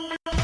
Thank you.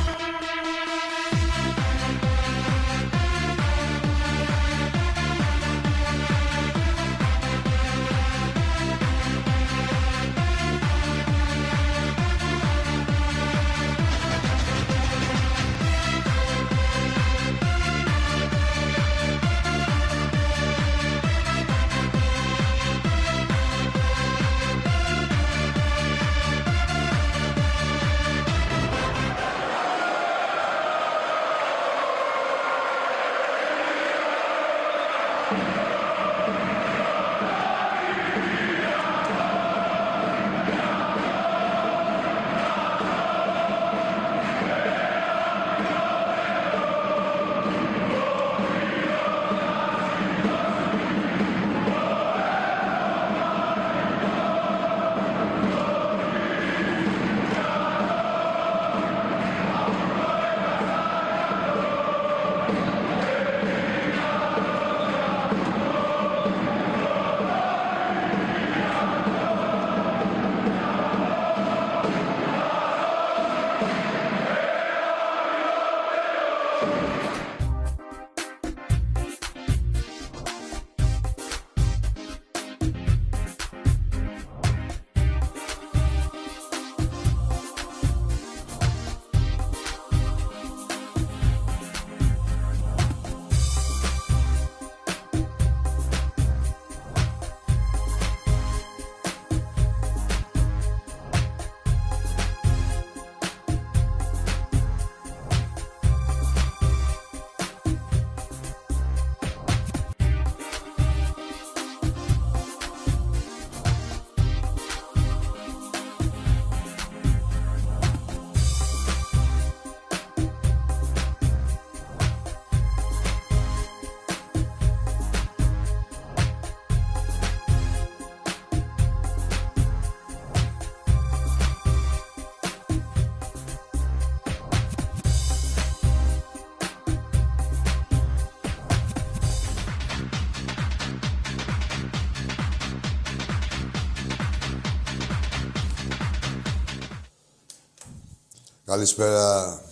Καλησπέρα.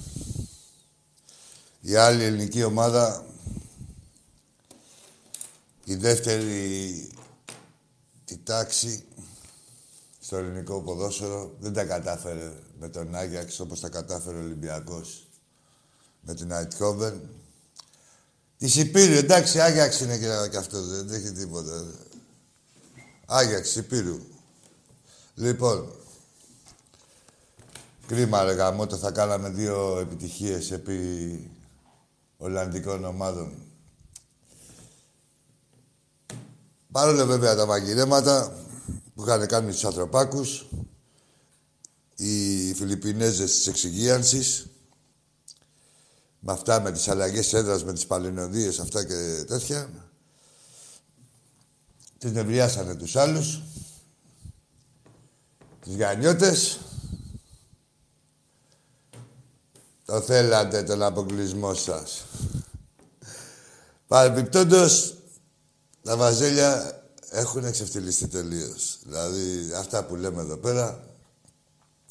Η άλλη ελληνική ομάδα, η δεύτερη τη τάξη στο ελληνικό ποδόσφαιρο, δεν τα κατάφερε με τον Άγιαξ όπως τα κατάφερε ο Ολυμπιακός με την Αιτχόβεν. Της Σιπήρου, εντάξει, Άγιαξ είναι και, και αυτό, δεν έχει τίποτα. Άγιαξ, Σιπήρου. Λοιπόν, κρίμα ρε γαμώτο, θα κάναμε δύο επιτυχίες επί Ολλανδικών ομάδων. Παρόλο βέβαια τα μαγειρέματα που είχαν κάνει τους ανθρωπάκους, οι Φιλιππινέζες της εξυγίανσης, με αυτά, με τις αλλαγές έδρας, με τις παλαινοδίες, αυτά και τέτοια, τις νευριάσανε τους άλλους, τις γανιώτες, το θέλατε τον αποκλεισμό σας. Παρεμπιπτόντως, τα βαζέλια έχουν εξευτελιστεί τελείως. Δηλαδή, αυτά που λέμε εδώ πέρα,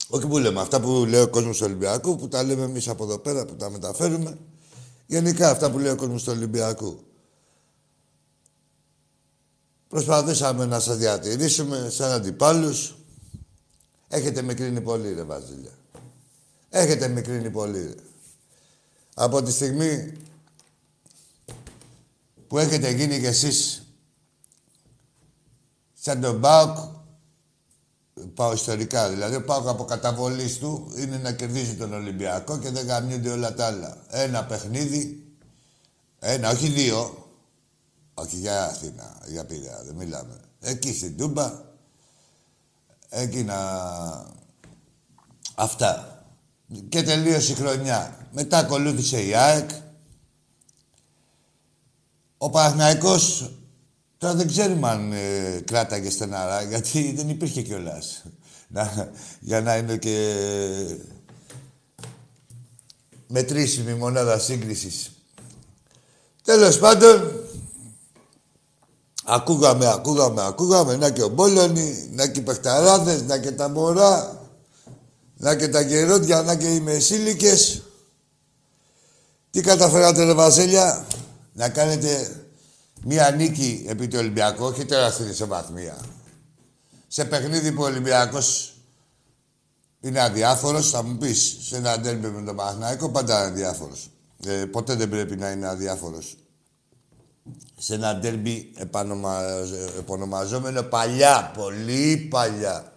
όχι που λέμε, αυτά που λέει ο κόσμος του Ολυμπιακού, που τα λέμε εμείς από εδώ πέρα, που τα μεταφέρουμε, γενικά αυτά που λέει ο κόσμος του Ολυμπιακού. Προσπαθήσαμε να σας διατηρήσουμε σαν αντιπάλους. Έχετε μικρύνει πολύ, ρε Βαζίλια. Έχετε μικρύνει πολύ, ρε. Από τη στιγμή που έχετε γίνει κι εσείς σαν τον Μπάουκ, πάω ιστορικά δηλαδή, ο Πάουκ από καταβολής του είναι να κερδίζει τον Ολυμπιακό και δεν γαμιούνται όλα τα άλλα. Ένα παιχνίδι, ένα, όχι δύο, όχι για Αθήνα, για Πειραιά, δεν μιλάμε. Εκεί στην Τούμπα, εκεί να... Αυτά. Και τελείωσε η χρονιά. Μετά ακολούθησε η ΑΕΚ. Ο Παναθηναϊκός Τώρα δεν ξέρουμε αν ε, κράταγε στεναρά, γιατί δεν υπήρχε κιόλας. για να είναι και μετρήσιμη μονάδα σύγκρισης. Τέλος πάντων, ακούγαμε, ακούγαμε, ακούγαμε, να και ο Μπόλωνη, να και οι παιχταράδες, να και τα μωρά, να και τα γερόντια, να και οι μεσήλικες. Τι καταφέρατε ρε Βασίλια, να κάνετε Μία νίκη επί του Ολυμπιακού, όχι τεράστια σε βαθμία. Σε παιχνίδι που ο Ολυμπιακός είναι αδιάφορος, θα μου πεις σε ένα ντέρμπι με τον Παναθηναϊκό πάντα είναι αδιάφορος. Ε, ποτέ δεν πρέπει να είναι αδιάφορος. Σε ένα ντέρμπι επανομα... επωνομαζόμενο παλιά, πολύ παλιά.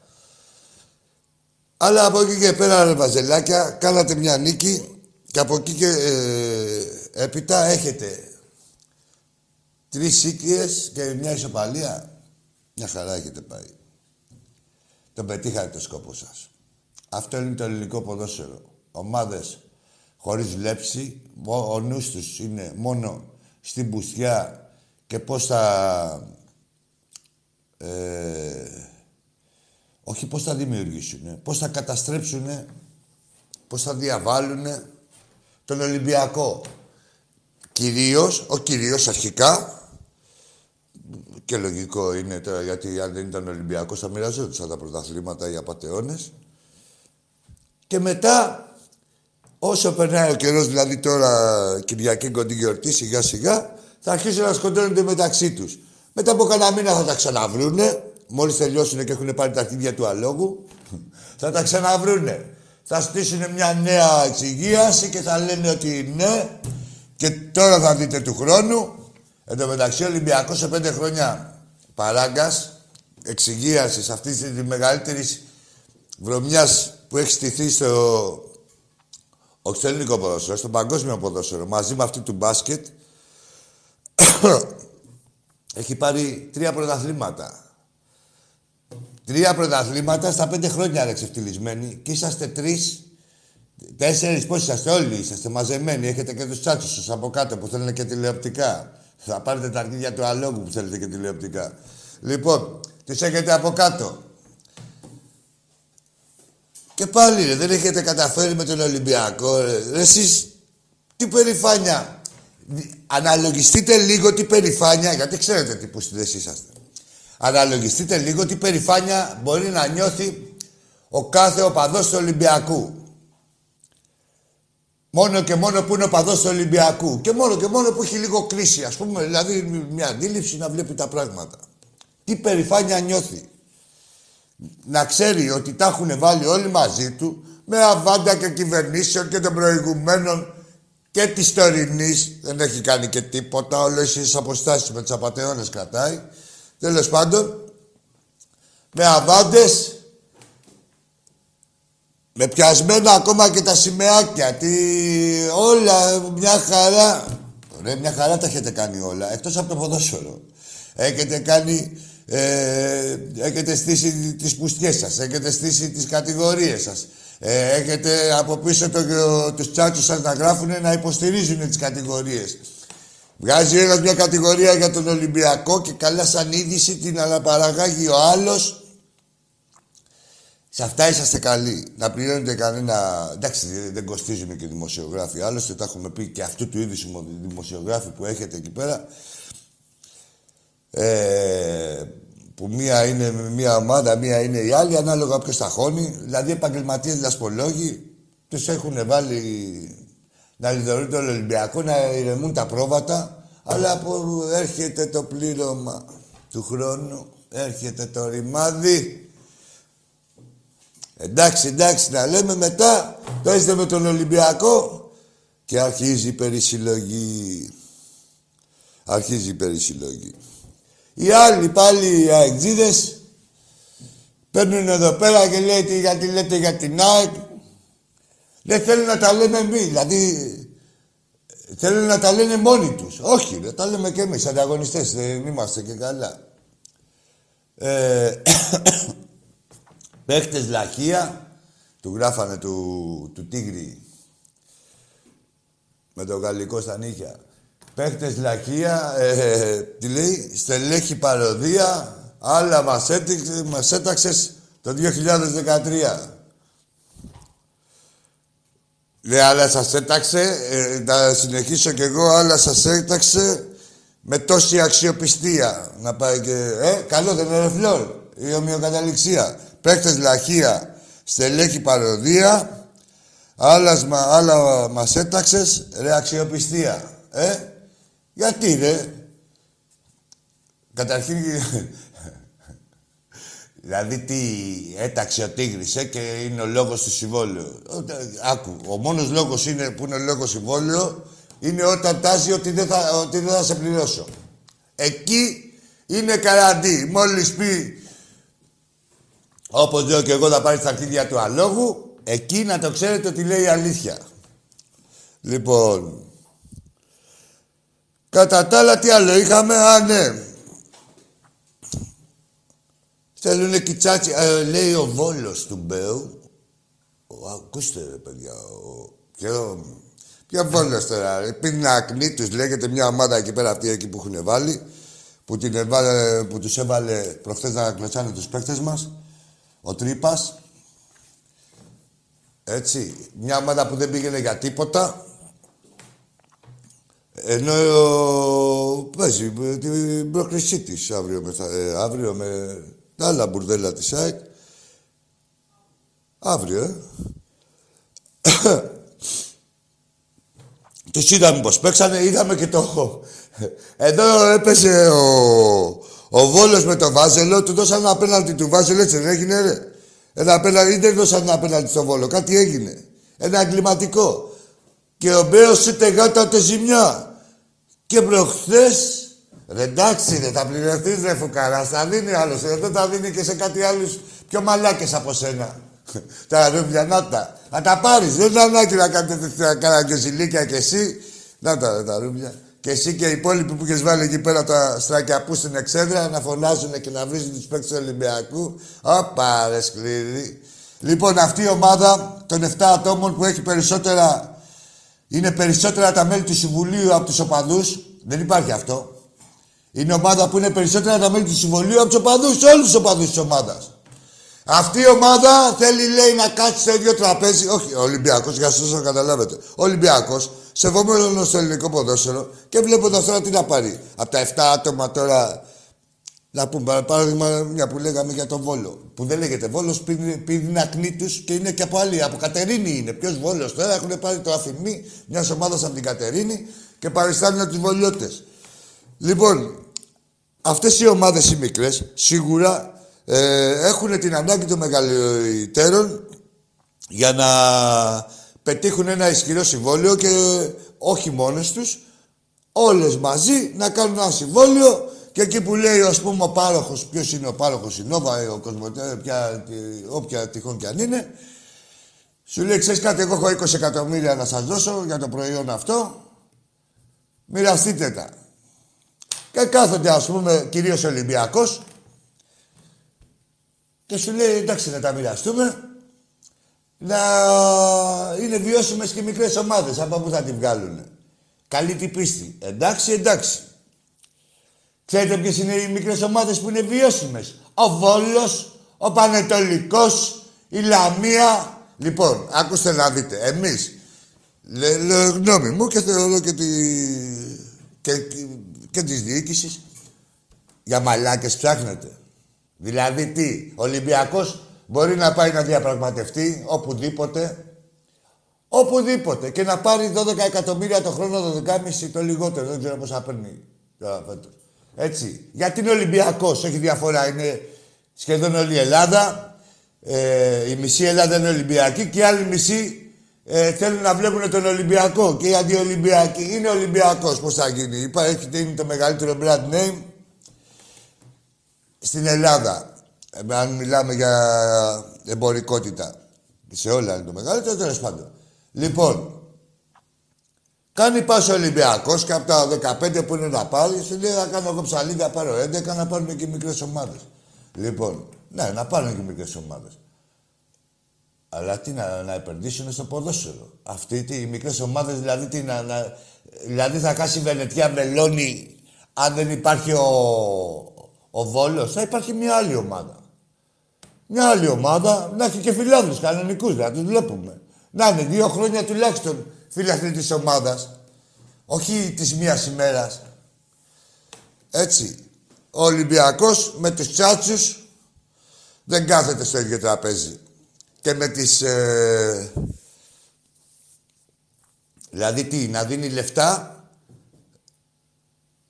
Αλλά από εκεί και πέρα, ρε Βαζελάκια, κάνατε μια νίκη και από εκεί και ε, έπειτα έχετε Τρεις σίκριε και μια ισοπαλία. Μια χαρά έχετε πάει. Τον πετύχατε το σκόπο σας. Αυτό είναι το ελληνικό ποδόσφαιρο. Ομάδες χωρίς λέψη. Ο νους τους είναι μόνο στην πουστιά και πώς θα. Ε, όχι πώς θα δημιουργήσουν, πώς θα καταστρέψουν, πώς θα διαβάλουν τον Ολυμπιακό. Κυρίως, ο κυρίως αρχικά, και λογικό είναι τώρα, γιατί αν δεν ήταν Ολυμπιακός θα μοιραζόντουσαν τα πρωταθλήματα οι απαταιώνες. Και μετά, όσο περνάει ο καιρός, δηλαδή τώρα Κυριακή κοντή γιορτή, σιγά σιγά, θα αρχίσουν να σκοτώνονται μεταξύ τους. Μετά από κανένα μήνα θα τα ξαναβρούνε, μόλις τελειώσουν και έχουν πάρει τα αρχίδια του αλόγου, θα τα ξαναβρούνε. Θα στήσουν μια νέα εξυγίαση και θα λένε ότι ναι, και τώρα θα δείτε του χρόνου Εν τω μεταξύ, ο Ολυμπιακός σε πέντε χρόνια παράγκας εξυγίασης αυτής της μεγαλύτερης βρωμιάς που έχει στηθεί στο, όχι στο ελληνικό ποδόσφαιρο, στο παγκόσμιο ποδόσφαιρο, μαζί με αυτή του μπάσκετ, έχει πάρει τρία πρωταθλήματα. Τρία πρωταθλήματα στα πέντε χρόνια ρε ξεφτυλισμένοι και είσαστε τρεις, τέσσερις, πώς είσαστε όλοι, είσαστε μαζεμένοι. Έχετε και τους τσάτσου σας από κάτω που θέλουν και τηλεοπτικά. Θα πάρετε τα αρχίδια του αλόγου που θέλετε και τηλεοπτικά. Λοιπόν, τις έχετε από κάτω. Και πάλι ρε, δεν έχετε καταφέρει με τον Ολυμπιακό. Ρε. Ρε, εσείς τι περηφάνεια. Αναλογιστείτε λίγο τι περηφάνεια, γιατί ξέρετε τι που εσείς είσαστε. Αναλογιστείτε λίγο τι περηφάνεια μπορεί να νιώθει ο κάθε οπαδός του Ολυμπιακού. Μόνο και μόνο που είναι ο παδός του Ολυμπιακού. Και μόνο και μόνο που έχει λίγο κρίση, ας πούμε. Δηλαδή μια αντίληψη να βλέπει τα πράγματα. Τι περηφάνεια νιώθει. Να ξέρει ότι τα έχουν βάλει όλοι μαζί του με αβάντα και κυβερνήσεων και των προηγουμένων και της τωρινής. Δεν έχει κάνει και τίποτα. Όλες οι αποστάσεις με τις απαταιώνες κρατάει. Τέλος πάντων, με αβάντες, με πιασμένα ακόμα και τα σημαίακια. Τι... Όλα μια χαρά. Ρε, μια χαρά τα έχετε κάνει όλα. Εκτός από το ποδόσφαιρο. Έχετε κάνει... Ε, έχετε στήσει τις πουστιές σας. Έχετε στήσει τις κατηγορίες σας. Ε, έχετε από πίσω το, τους τσάτσους σας να γράφουν να υποστηρίζουν τις κατηγορίες. Βγάζει ένας μια κατηγορία για τον Ολυμπιακό και καλά σαν είδηση την αναπαραγάγει ο άλλος σε αυτά είσαστε καλοί. Να πληρώνετε κανένα. Εντάξει, δεν κοστίζουν και δημοσιογράφοι. Άλλωστε, τα έχουμε πει και αυτού του είδους δημοσιογράφοι που έχετε εκεί πέρα. Ε, που μία είναι μία ομάδα, μία είναι η άλλη, ανάλογα ποιος τα χώνει. Δηλαδή, επαγγελματίες δασπολόγοι τους έχουν βάλει να λιδωρούν τον Ολυμπιακό, να ηρεμούν τα πρόβατα. Αλλά από έρχεται το πλήρωμα του χρόνου, έρχεται το ρημάδι. Εντάξει, εντάξει, να λέμε μετά, παίζετε με τον Ολυμπιακό και αρχίζει η περισυλλογή. Αρχίζει η περισυλλογή. Οι άλλοι πάλι οι αεξίδες παίρνουν εδώ πέρα και λέει γιατί λέτε για την ΑΕΚ. Δεν θέλουν να τα λέμε εμείς, δηλαδή θέλουν να τα λένε μόνοι τους. Όχι, δεν τα λέμε και εμείς, ανταγωνιστές, δεν είμαστε και καλά. Ε, Παίχτες λαχεία, του γράφανε του, του Τίγρη με το γαλλικό στα νύχια. Παίχτες λαχεία, ε, τι λέει, στελέχη παροδία, άλλα μας, έτυξε, μας έταξες το 2013. Λέει, άλλα σας έταξε, ε, θα συνεχίσω κι εγώ, άλλα σας έταξε με τόση αξιοπιστία. Να πάει και... Ε, καλό δεν είναι φλόρ, η ομοιοκαταληξία παίκτες λαχεία, στελέχη παροδία, άλλα, άλλα μας έταξες, ρε αξιοπιστία. Ε, γιατί ρε. Καταρχήν, δηλαδή τι έταξε ο Τίγρης, ε, και είναι ο λόγος του συμβόλαιου. Άκου, ο μόνος λόγος είναι, που είναι ο λόγος συμβόλαιο είναι όταν τάζει ότι δεν θα, ότι δεν θα σε πληρώσω. Εκεί είναι καραντί. Μόλις πει όπως λέω και εγώ θα πάρει στα αρχίδια του αλόγου, εκεί να το ξέρετε ότι λέει αλήθεια. Λοιπόν, κατά τα άλλα τι άλλο είχαμε, α ναι. Θέλουνε κοιτσάτσι, ε, λέει ο Βόλος του Μπέου. Ο, ακούστε ρε παιδιά, ο, ποιο, ποιο Βόλος τώρα, ρε, πίνει τους λέγεται μια ομάδα εκεί πέρα αυτή εκεί που έχουν βάλει, που, την έβαλε, που τους έβαλε προχθές να κλωτσάνε τους παίκτες μας. Ο Τρύπας, έτσι, μια ομάδα που δεν πήγαινε για τίποτα, ενώ παίζει την πρόκρισή τη αύριο, με, ε, αύριο με τα άλλα μπουρδέλα της ΑΕΚ. Αύριο, ε. Τους είδαμε πως παίξανε, είδαμε και το... Εδώ έπεσε ο, ο Βόλος με το Βάζελο, του δώσαν ένα απέναντι του Βάζελο, έτσι δεν έγινε ρε. Ένα απέναντι, δεν δώσαν ένα απέναντι στο Βόλο, κάτι έγινε. Ένα εγκληματικό. Και ο Μπέος ούτε γάτα ούτε ζημιά. Και προχθές, ρε εντάξει ρε, θα πληρωθείς ρε φουκαρά, θα δίνει άλλος, εδώ τα δίνει και σε κάτι άλλους πιο μαλάκες από σένα. τα ρούμπια, να τα. Να τα πάρεις, δεν είναι ανάγκη να κάνετε τέτοια καραγκιοζηλίκια κι εσύ. Να τα, τα ρούμπια. Και εσύ και οι υπόλοιποι που έχει βάλει εκεί πέρα τα στρακιαπού στην εξέδρα να φωνάζουν και να βρίζουν τους παίκτες του Ολυμπιακού. Ωπα, ρε σκληρή. Λοιπόν, αυτή η ομάδα των 7 ατόμων που έχει περισσότερα. Είναι περισσότερα τα μέλη του Συμβουλίου από τους οπαδούς. Δεν υπάρχει αυτό. Είναι ομάδα που είναι περισσότερα τα μέλη του Συμβουλίου από τους οπαδούς, όλους τους οπαδούς της ομάδας. Αυτή η ομάδα θέλει, λέει, να κάτσει στο ίδιο τραπέζι. Όχι, ο Ολυμπιακός, για σας να καταλάβετε. Ο Ολυμπιακός, σεβόμενος στο ελληνικό ποδόσφαιρο και βλέποντας τώρα τι να πάρει. Από τα 7 άτομα τώρα. Να πούμε παράδειγμα μια που λέγαμε για τον Βόλο. Που δεν λέγεται Βόλος, πίνει τους και είναι και από άλλη. Από Κατερίνη είναι. Ποιος Βόλος τώρα έχουν πάρει το αφημί μιας ομάδας από την Κατερίνη και παριστάνουν τους Βολιώτες. Λοιπόν, αυτές οι ομάδες οι μικρές σίγουρα ε, έχουν την ανάγκη των μεγαλύτερων για να πετύχουν ένα ισχυρό συμβόλαιο και όχι μόνες τους, όλες μαζί να κάνουν ένα συμβόλαιο και εκεί που λέει, ας πούμε, ο πάροχος, ποιος είναι ο πάροχος, η Νόβα, ο Κοσμοτέ, όποια τυχόν κι αν είναι, σου λέει, ξέρεις κάτι, εγώ έχω 20 εκατομμύρια να σας δώσω για το προϊόν αυτό, μοιραστείτε τα. Και κάθονται, ας πούμε, κυρίως ο Ολυμπιακός και σου λέει, εντάξει, να τα μοιραστούμε, να είναι βιώσιμες και μικρές ομάδες, από πού θα τη βγάλουν. Καλή την πίστη. Εντάξει, εντάξει. Ξέρετε ποιες είναι οι μικρές ομάδες που είναι βιώσιμες; Ο Βόλος, ο Πανετολικός, η Λαμία. Λοιπόν, ακούστε να δείτε. Εμείς, λέω γνώμη μου και θεωρώ και, τη, και, και της διοίκησης, για μαλάκες ψάχνετε. Δηλαδή τι, ο Ολυμπιακός μπορεί να πάει να διαπραγματευτεί οπουδήποτε, οπουδήποτε και να πάρει 12 εκατομμύρια το χρόνο, 12,5 το λιγότερο. Δεν ξέρω θα παίρνει τώρα φέτος. Έτσι. Γιατί είναι Ολυμπιακός, έχει διαφορά. Είναι σχεδόν όλη η Ελλάδα. Ε, η μισή Ελλάδα είναι Ολυμπιακή και οι άλλοι μισή ε, θέλουν να βλέπουν τον Ολυμπιακό. Και οι αντιολυμπιακοί είναι Ολυμπιακός. Πώς θα γίνει. Υπάρχει, είναι το μεγαλύτερο brand name στην Ελλάδα. Ε, αν μιλάμε για εμπορικότητα. Σε όλα είναι το μεγαλύτερο, τέλος πάντων. Λοιπόν, κάνει πάση ο Ολυμπιακός και από τα 15 που είναι να πάρει, σου λέει να κάνω εγώ ψαλίδα, πάρω 11 να πάρουν και μικρές ομάδες. Λοιπόν, ναι, να πάρουν και μικρές ομάδες. Αλλά τι να, να επενδύσουν στο ποδόσφαιρο. Αυτοί τι, οι μικρές ομάδες δηλαδή, τι, να, να, δηλαδή θα κάσει Βενετιά μελώνει αν δεν υπάρχει ο, ο Βόλος, θα υπάρχει μια άλλη ομάδα. Μια άλλη ομάδα να έχει και φιλάθλους κανονικούς, να τους βλέπουμε. Να είναι δύο χρόνια τουλάχιστον φιλαθλοί της ομάδας. Όχι της μίας ημέρας. Έτσι. Ο Ολυμπιακός με τους τσάτσους δεν κάθεται στο ίδιο τραπέζι. Και με τις... Ε... Δηλαδή τι, να δίνει λεφτά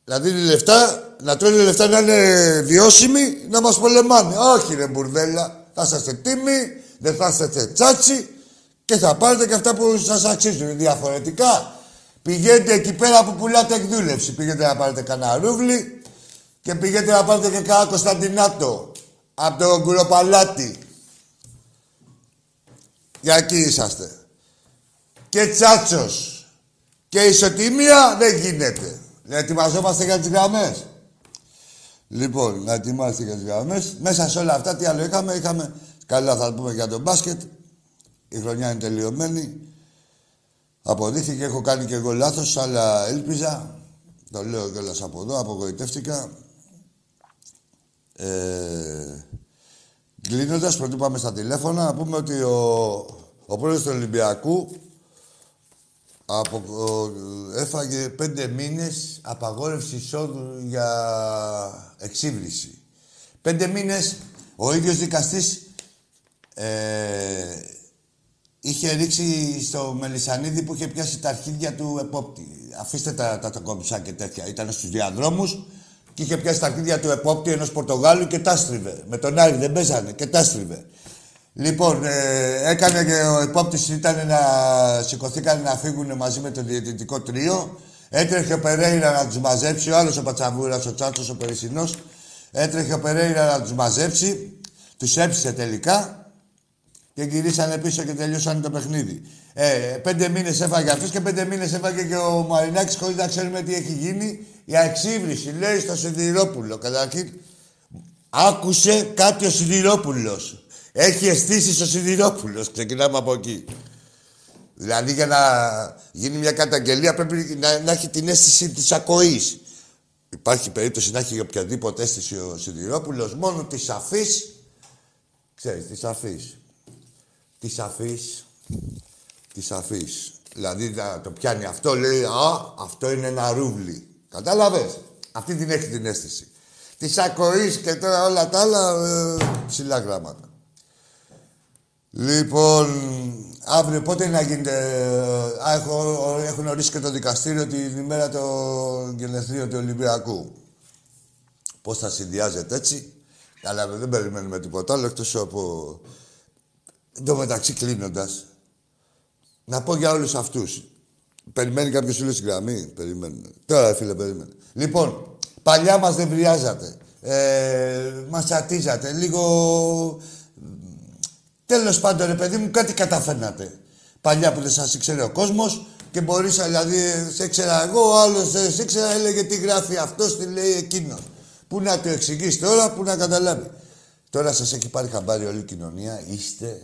να δίνει λεφτά, να τρώνε λεφτά να είναι βιώσιμοι, να μας πολεμάνε. Όχι ρε μπουρδέλα, θα είσαστε τίμοι, δεν θα είσαστε τσάτσι και θα πάρετε και αυτά που σας αξίζουν. Διαφορετικά, πηγαίνετε εκεί πέρα που πουλάτε εκδούλευση. Πηγαίνετε να πάρετε κανένα ρούβλι και πηγαίνετε να πάρετε και κανένα Κωνσταντινάτο από το Γκουροπαλάτι. Για εκεί είσαστε. Και τσάτσος και ισοτιμία δεν γίνεται. Να ετοιμαζόμαστε για τις γραμμές. Λοιπόν, να ετοιμάστε για τις γραμμές. Μέσα σε όλα αυτά, τι άλλο είχαμε; Είχαμε, καλά θα πούμε για το μπάσκετ. Η χρονιά είναι τελειωμένη. Αποδείχθηκε, έχω κάνει και εγώ λάθος, αλλά έλπιζα. Το λέω κιόλας από εδώ, απογοητεύτηκα. Ε, Κλείνοντας, πρωτού πάμε στα τηλέφωνα, να πούμε ότι ο, ο πρόεδρος του Ολυμπιακού από, έφαγε πέντε μήνες απαγόρευση εισόδου για εξύβριση. Πέντε μήνες ο ίδιος δικαστής ε, είχε ρίξει στο Μελισανίδη που είχε πιάσει τα αρχίδια του επόπτη. Αφήστε τα, τα, τα και τέτοια. Ήταν στους διαδρόμους και είχε πιάσει τα αρχίδια του επόπτη ενός Πορτογάλου και τα στρίβε. Με τον Άρη δεν παίζανε και τα στρίβε. Λοιπόν, ε, έκανε και ο υπόπτη ήταν να σηκωθήκαν να φύγουν μαζί με το διαιτητικό τρίο. Έτρεχε ο Περέιρα να τους μαζέψει, ο άλλος ο Πατσαβούρας, ο Τσάτσο, ο Περισσινός. Έτρεχε ο Περέιρα να τους μαζέψει. Τους έψησε τελικά και γυρίσανε πίσω και τελειώσανε το παιχνίδι. Ε, πέντε μήνες έφαγε αυτός και πέντε μήνες έφαγε και ο Μαρινάκης χωρίς να ξέρουμε τι έχει γίνει. Η αξίβριση λέει στο Σιδηρόπουλο. Καταρχήν, άκουσε κάτι ο Σιδηρόπουλος. Έχει αισθήσει ο Σιδηρόπουλος. Ξεκινάμε από εκεί. Δηλαδή για να γίνει μια καταγγελία πρέπει να, να έχει την αίσθηση της ακοής. Υπάρχει περίπτωση να έχει οποιαδήποτε αίσθηση ο Σιδηρόπουλος, μόνο της αφής. Ξέρεις, της αφής. Τη αφής. Τη αφής. Δηλαδή να το πιάνει αυτό, λέει Α, αυτό είναι ένα ρούβλι. Κατάλαβες; Αυτή την έχει την αίσθηση. Τη ακοής και τώρα όλα τα άλλα ε, ψηλά γράμματα. Λοιπόν, αύριο πότε να γίνεται. Α, έχω, έχουν ορίσει και το δικαστήριο την ημέρα των γενεθλίων του Ολυμπιακού. Πώς θα συνδυάζεται έτσι. Αλλά δεν περιμένουμε τίποτα άλλο εκτός από. Εν τω μεταξύ κλείνοντας, να πω για όλους αυτούς. Περιμένει κάποιος φίλος στην γραμμή; Περιμένουμε. Τώρα, φίλε, περιμένει. Λοιπόν, παλιά μας δεν βριάζατε. Ε, μας τσατίζατε. Λίγο Τέλος πάντων, ρε παιδί μου, κάτι καταφέρνατε. Παλιά που δεν σας ήξερε ο κόσμος και μπορείς, δηλαδή, σε ξέρα εγώ, ο άλλος σε ήξερα, έλεγε τι γράφει αυτός, τι λέει εκείνος. Πού να το εξηγήσει τώρα, πού να καταλάβει. Τώρα σας έχει πάρει χαμπάρι όλη η κοινωνία, είστε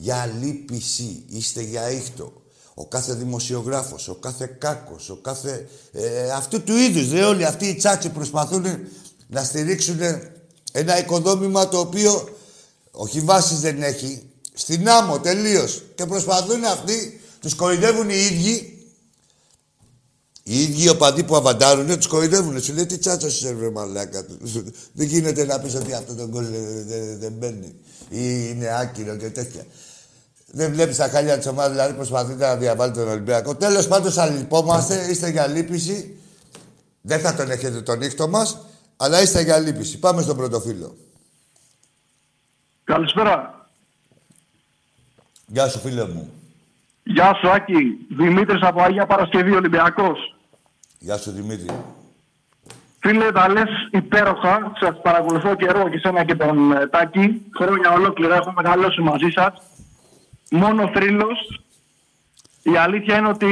για λύπηση, είστε για ήχτο. Ο κάθε δημοσιογράφος, ο κάθε κάκος, ο κάθε... Ε, αυτού του είδους, δε όλοι αυτοί οι τσάτσι προσπαθούν να στηρίξουν ένα οικοδόμημα το οποίο όχι βάση δεν έχει. Στην άμμο τελείως. Και προσπαθούν αυτοί, τους κοροϊδεύουν οι ίδιοι. Οι ίδιοι οπαδοί που αβαντάρουν, τους κοροϊδεύουν. Σου λέει τι τσάτσος είσαι, βρε μαλάκα. δεν γίνεται να πεις ότι αυτό το γκολ δεν, δεν μπαίνει. Ή είναι άκυρο και τέτοια. Δεν βλέπεις τα χάλια της ομάδας, δηλαδή προσπαθείτε να διαβάλετε τον Ολυμπιακό. Τέλος πάντων, αλυπόμαστε, είστε για λύπηση. Δεν θα τον έχετε τον ήχτο μας, αλλά είστε για λύπηση. Πάμε στον πρωτοφύλλο. Καλησπέρα. Γεια σου, φίλε μου. Γεια σου, Άκη. Δημήτρης από Αγία Παρασκευή, Ολυμπιακός. Γεια σου, Δημήτρη. Φίλε, τα λες υπέροχα. Σας παρακολουθώ καιρό και σένα και τον ε, Τάκη. Χρόνια ολόκληρα έχω μεγαλώσει μαζί σας. Μόνο θρύλος. Η αλήθεια είναι ότι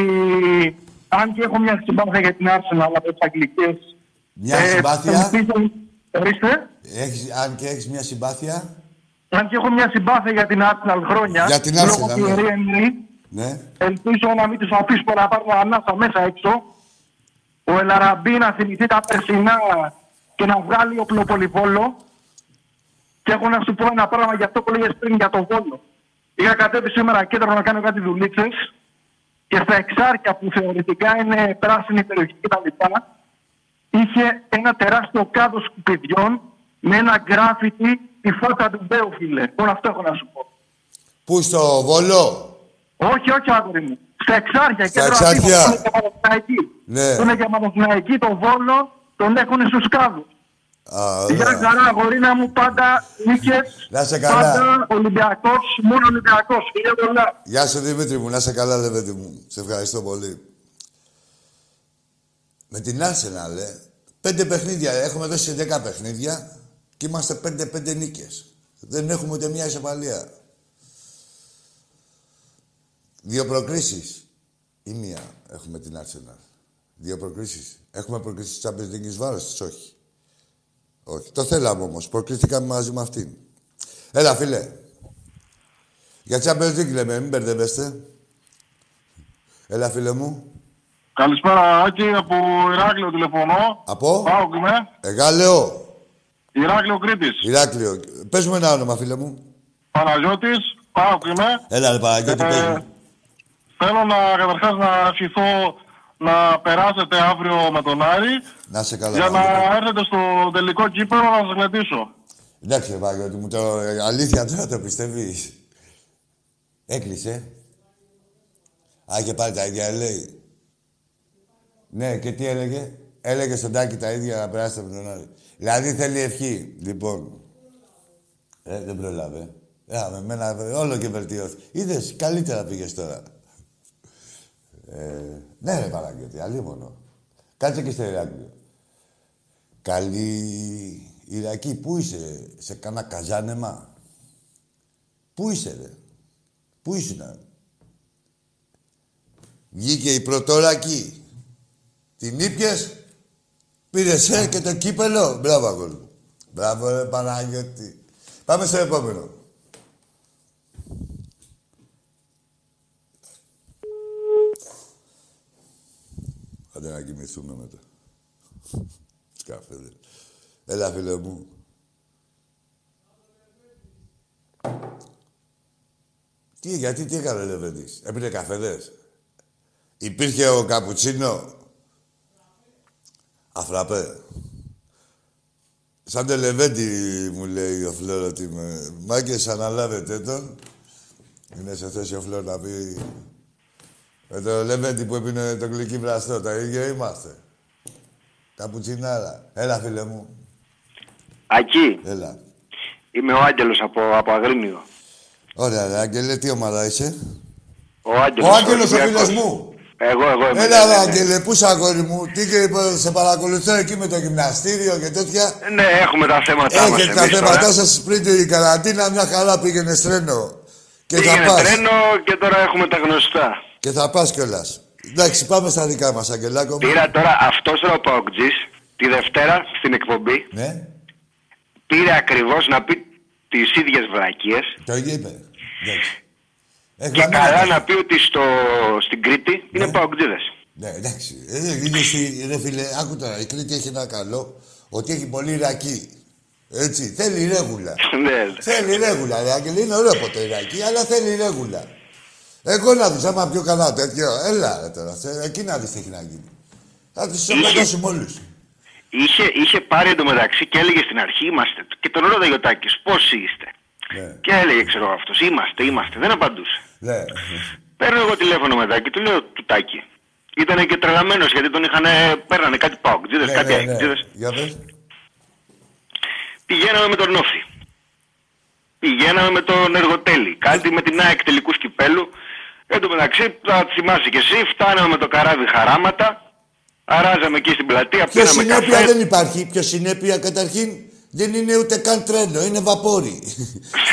αν και έχω μια συμπάθεια για την Arsenal από τις αγγλικές. Μια ε, συμπάθεια; Ορίστε. Έχεις, αν και έχεις μια συμπάθεια; Αν και έχω μια συμπάθεια για την Arsenal χρόνια. Για την Arsenal, ναι. ναι. Ελπίζω να μην τους αφήσουμε να πάρουν ανάσα μέσα έξω. Ο Ελαραμπή να θυμηθεί τα περσινά και να βγάλει οπλοπολιβόλο. Και έχω να σου πω ένα πράγμα για αυτό που λέγες πριν για τον Βόλο. Είχα κατέβει σήμερα κέντρο να κάνω κάτι δουλίτσες και στα εξάρια που θεωρητικά είναι πράσινη περιοχή κτλ. είχε ένα τεράστιο κάδο σκουπιδιών με ένα γκράφιτι η φώτα του Μπέου, φίλε. Μόνο αυτό έχω να σου πω. Πού στο Βόλο; Όχι, όχι, άγορι μου. Στα εξάρια. Στα εξάρια. Ναι. Είναι και Παναθηναϊκή, το Βόλο, τον έχουν στους κάδους. Για χαρά, αγορίνα μου, πάντα νίκες. Να σε καλά. Πάντα Ολυμπιακός, μόνο Ολυμπιακός. Φιλιά πολλά. Γεια σου Δημήτρη μου, να σε καλά, Λεβέντη μου. Σε ευχαριστώ πολύ. Με την Arsenal, ε, πέντε παιχνίδια, έχουμε δώσει δέκα παιχνίδια. Και είμαστε πέντε-πέντε νίκες. Δεν έχουμε ούτε μια ισοπαλία. Δύο προκρίσεις. Ή μία έχουμε την Arsenal. Δύο προκρίσεις. Έχουμε προκρίσεις της Champions League βάρος της, όχι. Όχι. Το θέλαμε όμως. Προκρίθηκαμε μαζί με αυτήν. Έλα, φίλε. Για Champions League λέμε, μην μπερδεύεστε. Έλα, φίλε μου. Καλησπέρα, Άκη, από Ηράκλειο τηλεφωνώ. Από; Πάω, Εγάλεο. Ηράκλειο Κρήτης. Ηράκλειο. Πες μου ένα όνομα, φίλε μου. Παναγιώτης, πάω και είμαι. Έλα, ρε Παναγιώτη, ε, Θέλω να καταρχάς να ευχηθώ να περάσετε αύριο με τον Άρη. Να σε καλά. Για να έρθετε στο τελικό κύπελο να σας γλεντήσω. Εντάξει, ρε Παναγιώτη μου, το αλήθεια τώρα το πιστεύεις. Έκλεισε. Α, είχε πάλι τα ίδια, λέει. Ναι, και τι έλεγε; Έλεγε στον Τάκη τα ίδια να περάσετε με τον Άρη. Δηλαδή θέλει ευχή. Λοιπόν. Ε, δεν προλάβε. Ε, με μένα όλο και βελτιώθηκε. Είδες, καλύτερα πήγες τώρα. Ε, ναι, ρε Παναγιώτη, αλλήμωνο. Κάτσε και στο Ηράκλειο. Καλή Ιρακή, πού είσαι, σε κάνα καζάνεμα; Πού είσαι, ρε; Πού ήσουν. Βγήκε η πρωτόρακη. Την ήπιες. Πήρες ε, και το κύπελο. Μπράβο, αγόρι Μπράβο, ρε Παναγιώτη. Πάμε στο επόμενο. Άντε να κοιμηθούμε μετά. Σκάφε, Έλα, φίλε μου. Τι, γιατί, τι έκανε ο Λεβέντης. Έπινε καφεδές; Υπήρχε ο καπουτσίνο; Αφραπέ. Σαν το Λεβέντι μου λέει ο Φλόρ ότι είμαι. Μάγκες αναλάβετε τον. Είναι σε θέση ο Φλόρ να πει... Με το Λεβέντι που έπινε το γλυκί βραστό, τα ίδια είμαστε. Καπουτσινάρα. Έλα, φίλε μου. Ακή, Έλα. είμαι ο Άγγελος από, από Αγρίνιο. Ωραία, ρε Άγγελε, τι ομάδα είσαι; Ο Άγγελος, Ο Άγγελος ο Ολυμπιακός. φίλος μου. Εγώ, εγώ είμαι. Έλα, ναι, ρε ναι. Άγγελε, πού είσαι αγόρι μου; Τι και σε παρακολουθώ εκεί με το γυμναστήριο και τέτοια. Ναι, έχουμε τα θέματα μας Έχετε τα εμείς θέματά τώρα. σας πριν την καραντίνα, μια χαρά πήγαινε στρένο. Και θα Πήγαινε πας. τρένο και τώρα έχουμε τα γνωστά. Και θα πας κιόλας. Εντάξει, πάμε στα δικά μας, Αγγελάκο μου. Πήρα τώρα αυτός ο Παοκτζής τη Δευτέρα στην εκπομπή. Ναι, Πήρε ακριβώς να πει τις ίδιες βλακίες. το ίδιο είπε. Εντάξει. Έχει Και γραμμένα καλά τα- να πει ότι στο, στην Κρήτη είναι Ναι. Παοκτζίδες. Ναι, εντάξει. Ε, είναι στη- ρε φίλε, άκου τώρα, η Κρήτη έχει ένα καλό, ότι έχει πολύ Ιρακή. Έτσι, θέλει ρέγουλα. ναι, θέλει ρέγουλα, ρε Άγγελε, είναι ωραίο ποτέ Ιρακή, αλλά θέλει ρέγουλα. Εγώ να δεις, άμα πιο καλά τέτοιο, έλα ρε τώρα, θε- εκεί να δεις τι έχει να γίνει. Θα τους σωματώσουμε όλους. Είχε, είχε πάρει εντωμεταξύ και έλεγε στην αρχή είμαστε. Και τον ρώταγε ο Τάκης πώς είστε; Ναι, Και έλεγε ξέρω αυτός είμαστε, είμαστε. Δεν απαντούσε. ναι. Παίρνω εγώ τηλέφωνο μετά και του λέω του Τάκη. Ήταν και τρελαμένος γιατί τον είχαν, παίρνανε κάτι παοκτζίδες, Ναι, κάτι ναι, ναι. αεκτζίδες. Για πες. Πηγαίναμε με τον Νόφι. Πηγαίναμε με τον Εργοτέλη. Κάτι με την ΑΕΚ τελικού κυπέλου. Εν τω μεταξύ, θα θυμάσαι κι εσύ, φτάναμε με το καράβι χαράματα. Αράζαμε εκεί στην πλατεία, Πιο πήραμε συνέπεια καφέ. δεν υπάρχει. Πιο συνέπεια καταρχήν δεν είναι ούτε καν τρένο, είναι βαπόρι.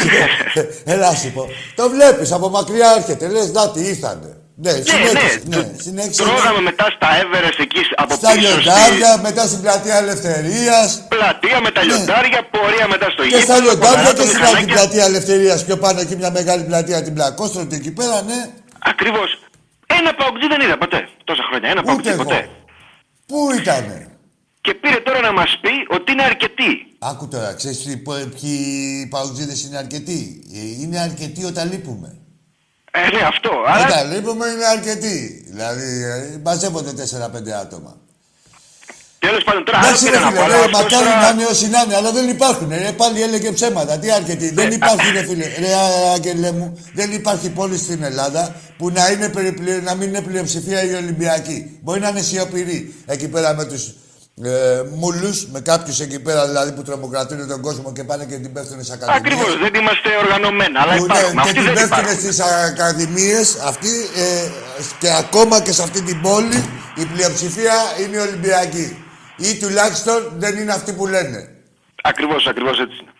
Έλα σου πω. Το βλέπεις, από μακριά έρχεται, λες δάτι ήρθανε. Ναι, Ναι, συνέχισε, ναι. ναι, συνέχισε. Τρώγαμε μετά στα Everest εκεί από Στα πίσω λιοντάρια, μετά στην πλατεία Ελευθερίας. στην πλατεία με τα λιοντάρια, πορεία μετά στο Και γήπεδο. στα λιοντάρια κοντά και του στην άλλη μηχανάκια. πλατεία Ελευθερίας. Πιο πάνω εκεί μια μεγάλη πλατεία την Πλακόστρωτη εκεί πέρα, ναι. Ακριβώς. Ένα παοκτζή δεν είδα ποτέ. Τόσα χρόνια. Ένα Ούτε παοκτζή εγώ. ποτέ. Πού ήτανε; Και πήρε τώρα να μας πει ότι είναι αρκετοί. Άκου τώρα, ξέρεις τι- πο- ποιοι παουτζίδες είναι αρκετοί; Ε, Είναι αρκετοί όταν λείπουμε. Ε, ναι, αυτό. Αλλά Όταν λείπουμε είναι αρκετοί. Δηλαδή, ε, μαζεύονται 4-5 άτομα. Τέλος πάντων τώρα άλλο Εντάξει, ρε πήρα να φίλε, πω. αλλά ρε, αυτός μακάρι τώρα- να είναι όσοι να είναι, αλλά δεν υπάρχουν. Ρε, πάλι έλεγε ψέματα. Τι αρκετοί. Δεν υπάρχει, ρε φίλε. Ρε, Άγγελε μου, δεν υπάρχει πόλη στην Ελλάδα που να, είναι περιπλε... να μην είναι πλειοψηφία οι Ολυμπιακοί. Μπορεί να είναι σιωπηροί εκεί πέρα με τους ε, μουλούς, με κάποιους εκεί πέρα δηλαδή που τρομοκρατούν τον κόσμο και πάνε και την πέφτουν στις ακαδημίες. Ακριβώς, δεν είμαστε οργανωμένα, αλλά Που, ναι, υπάρχουν. και Αυτοί την δεν πέφτουν υπάρχουν. στις ακαδημίες αυτοί ε, και ακόμα και σε αυτή την πόλη η πλειοψηφία είναι Ολυμπιακοί. Ή τουλάχιστον δεν είναι αυτοί που λένε. Ακριβώς, ακριβώς έτσι είναι.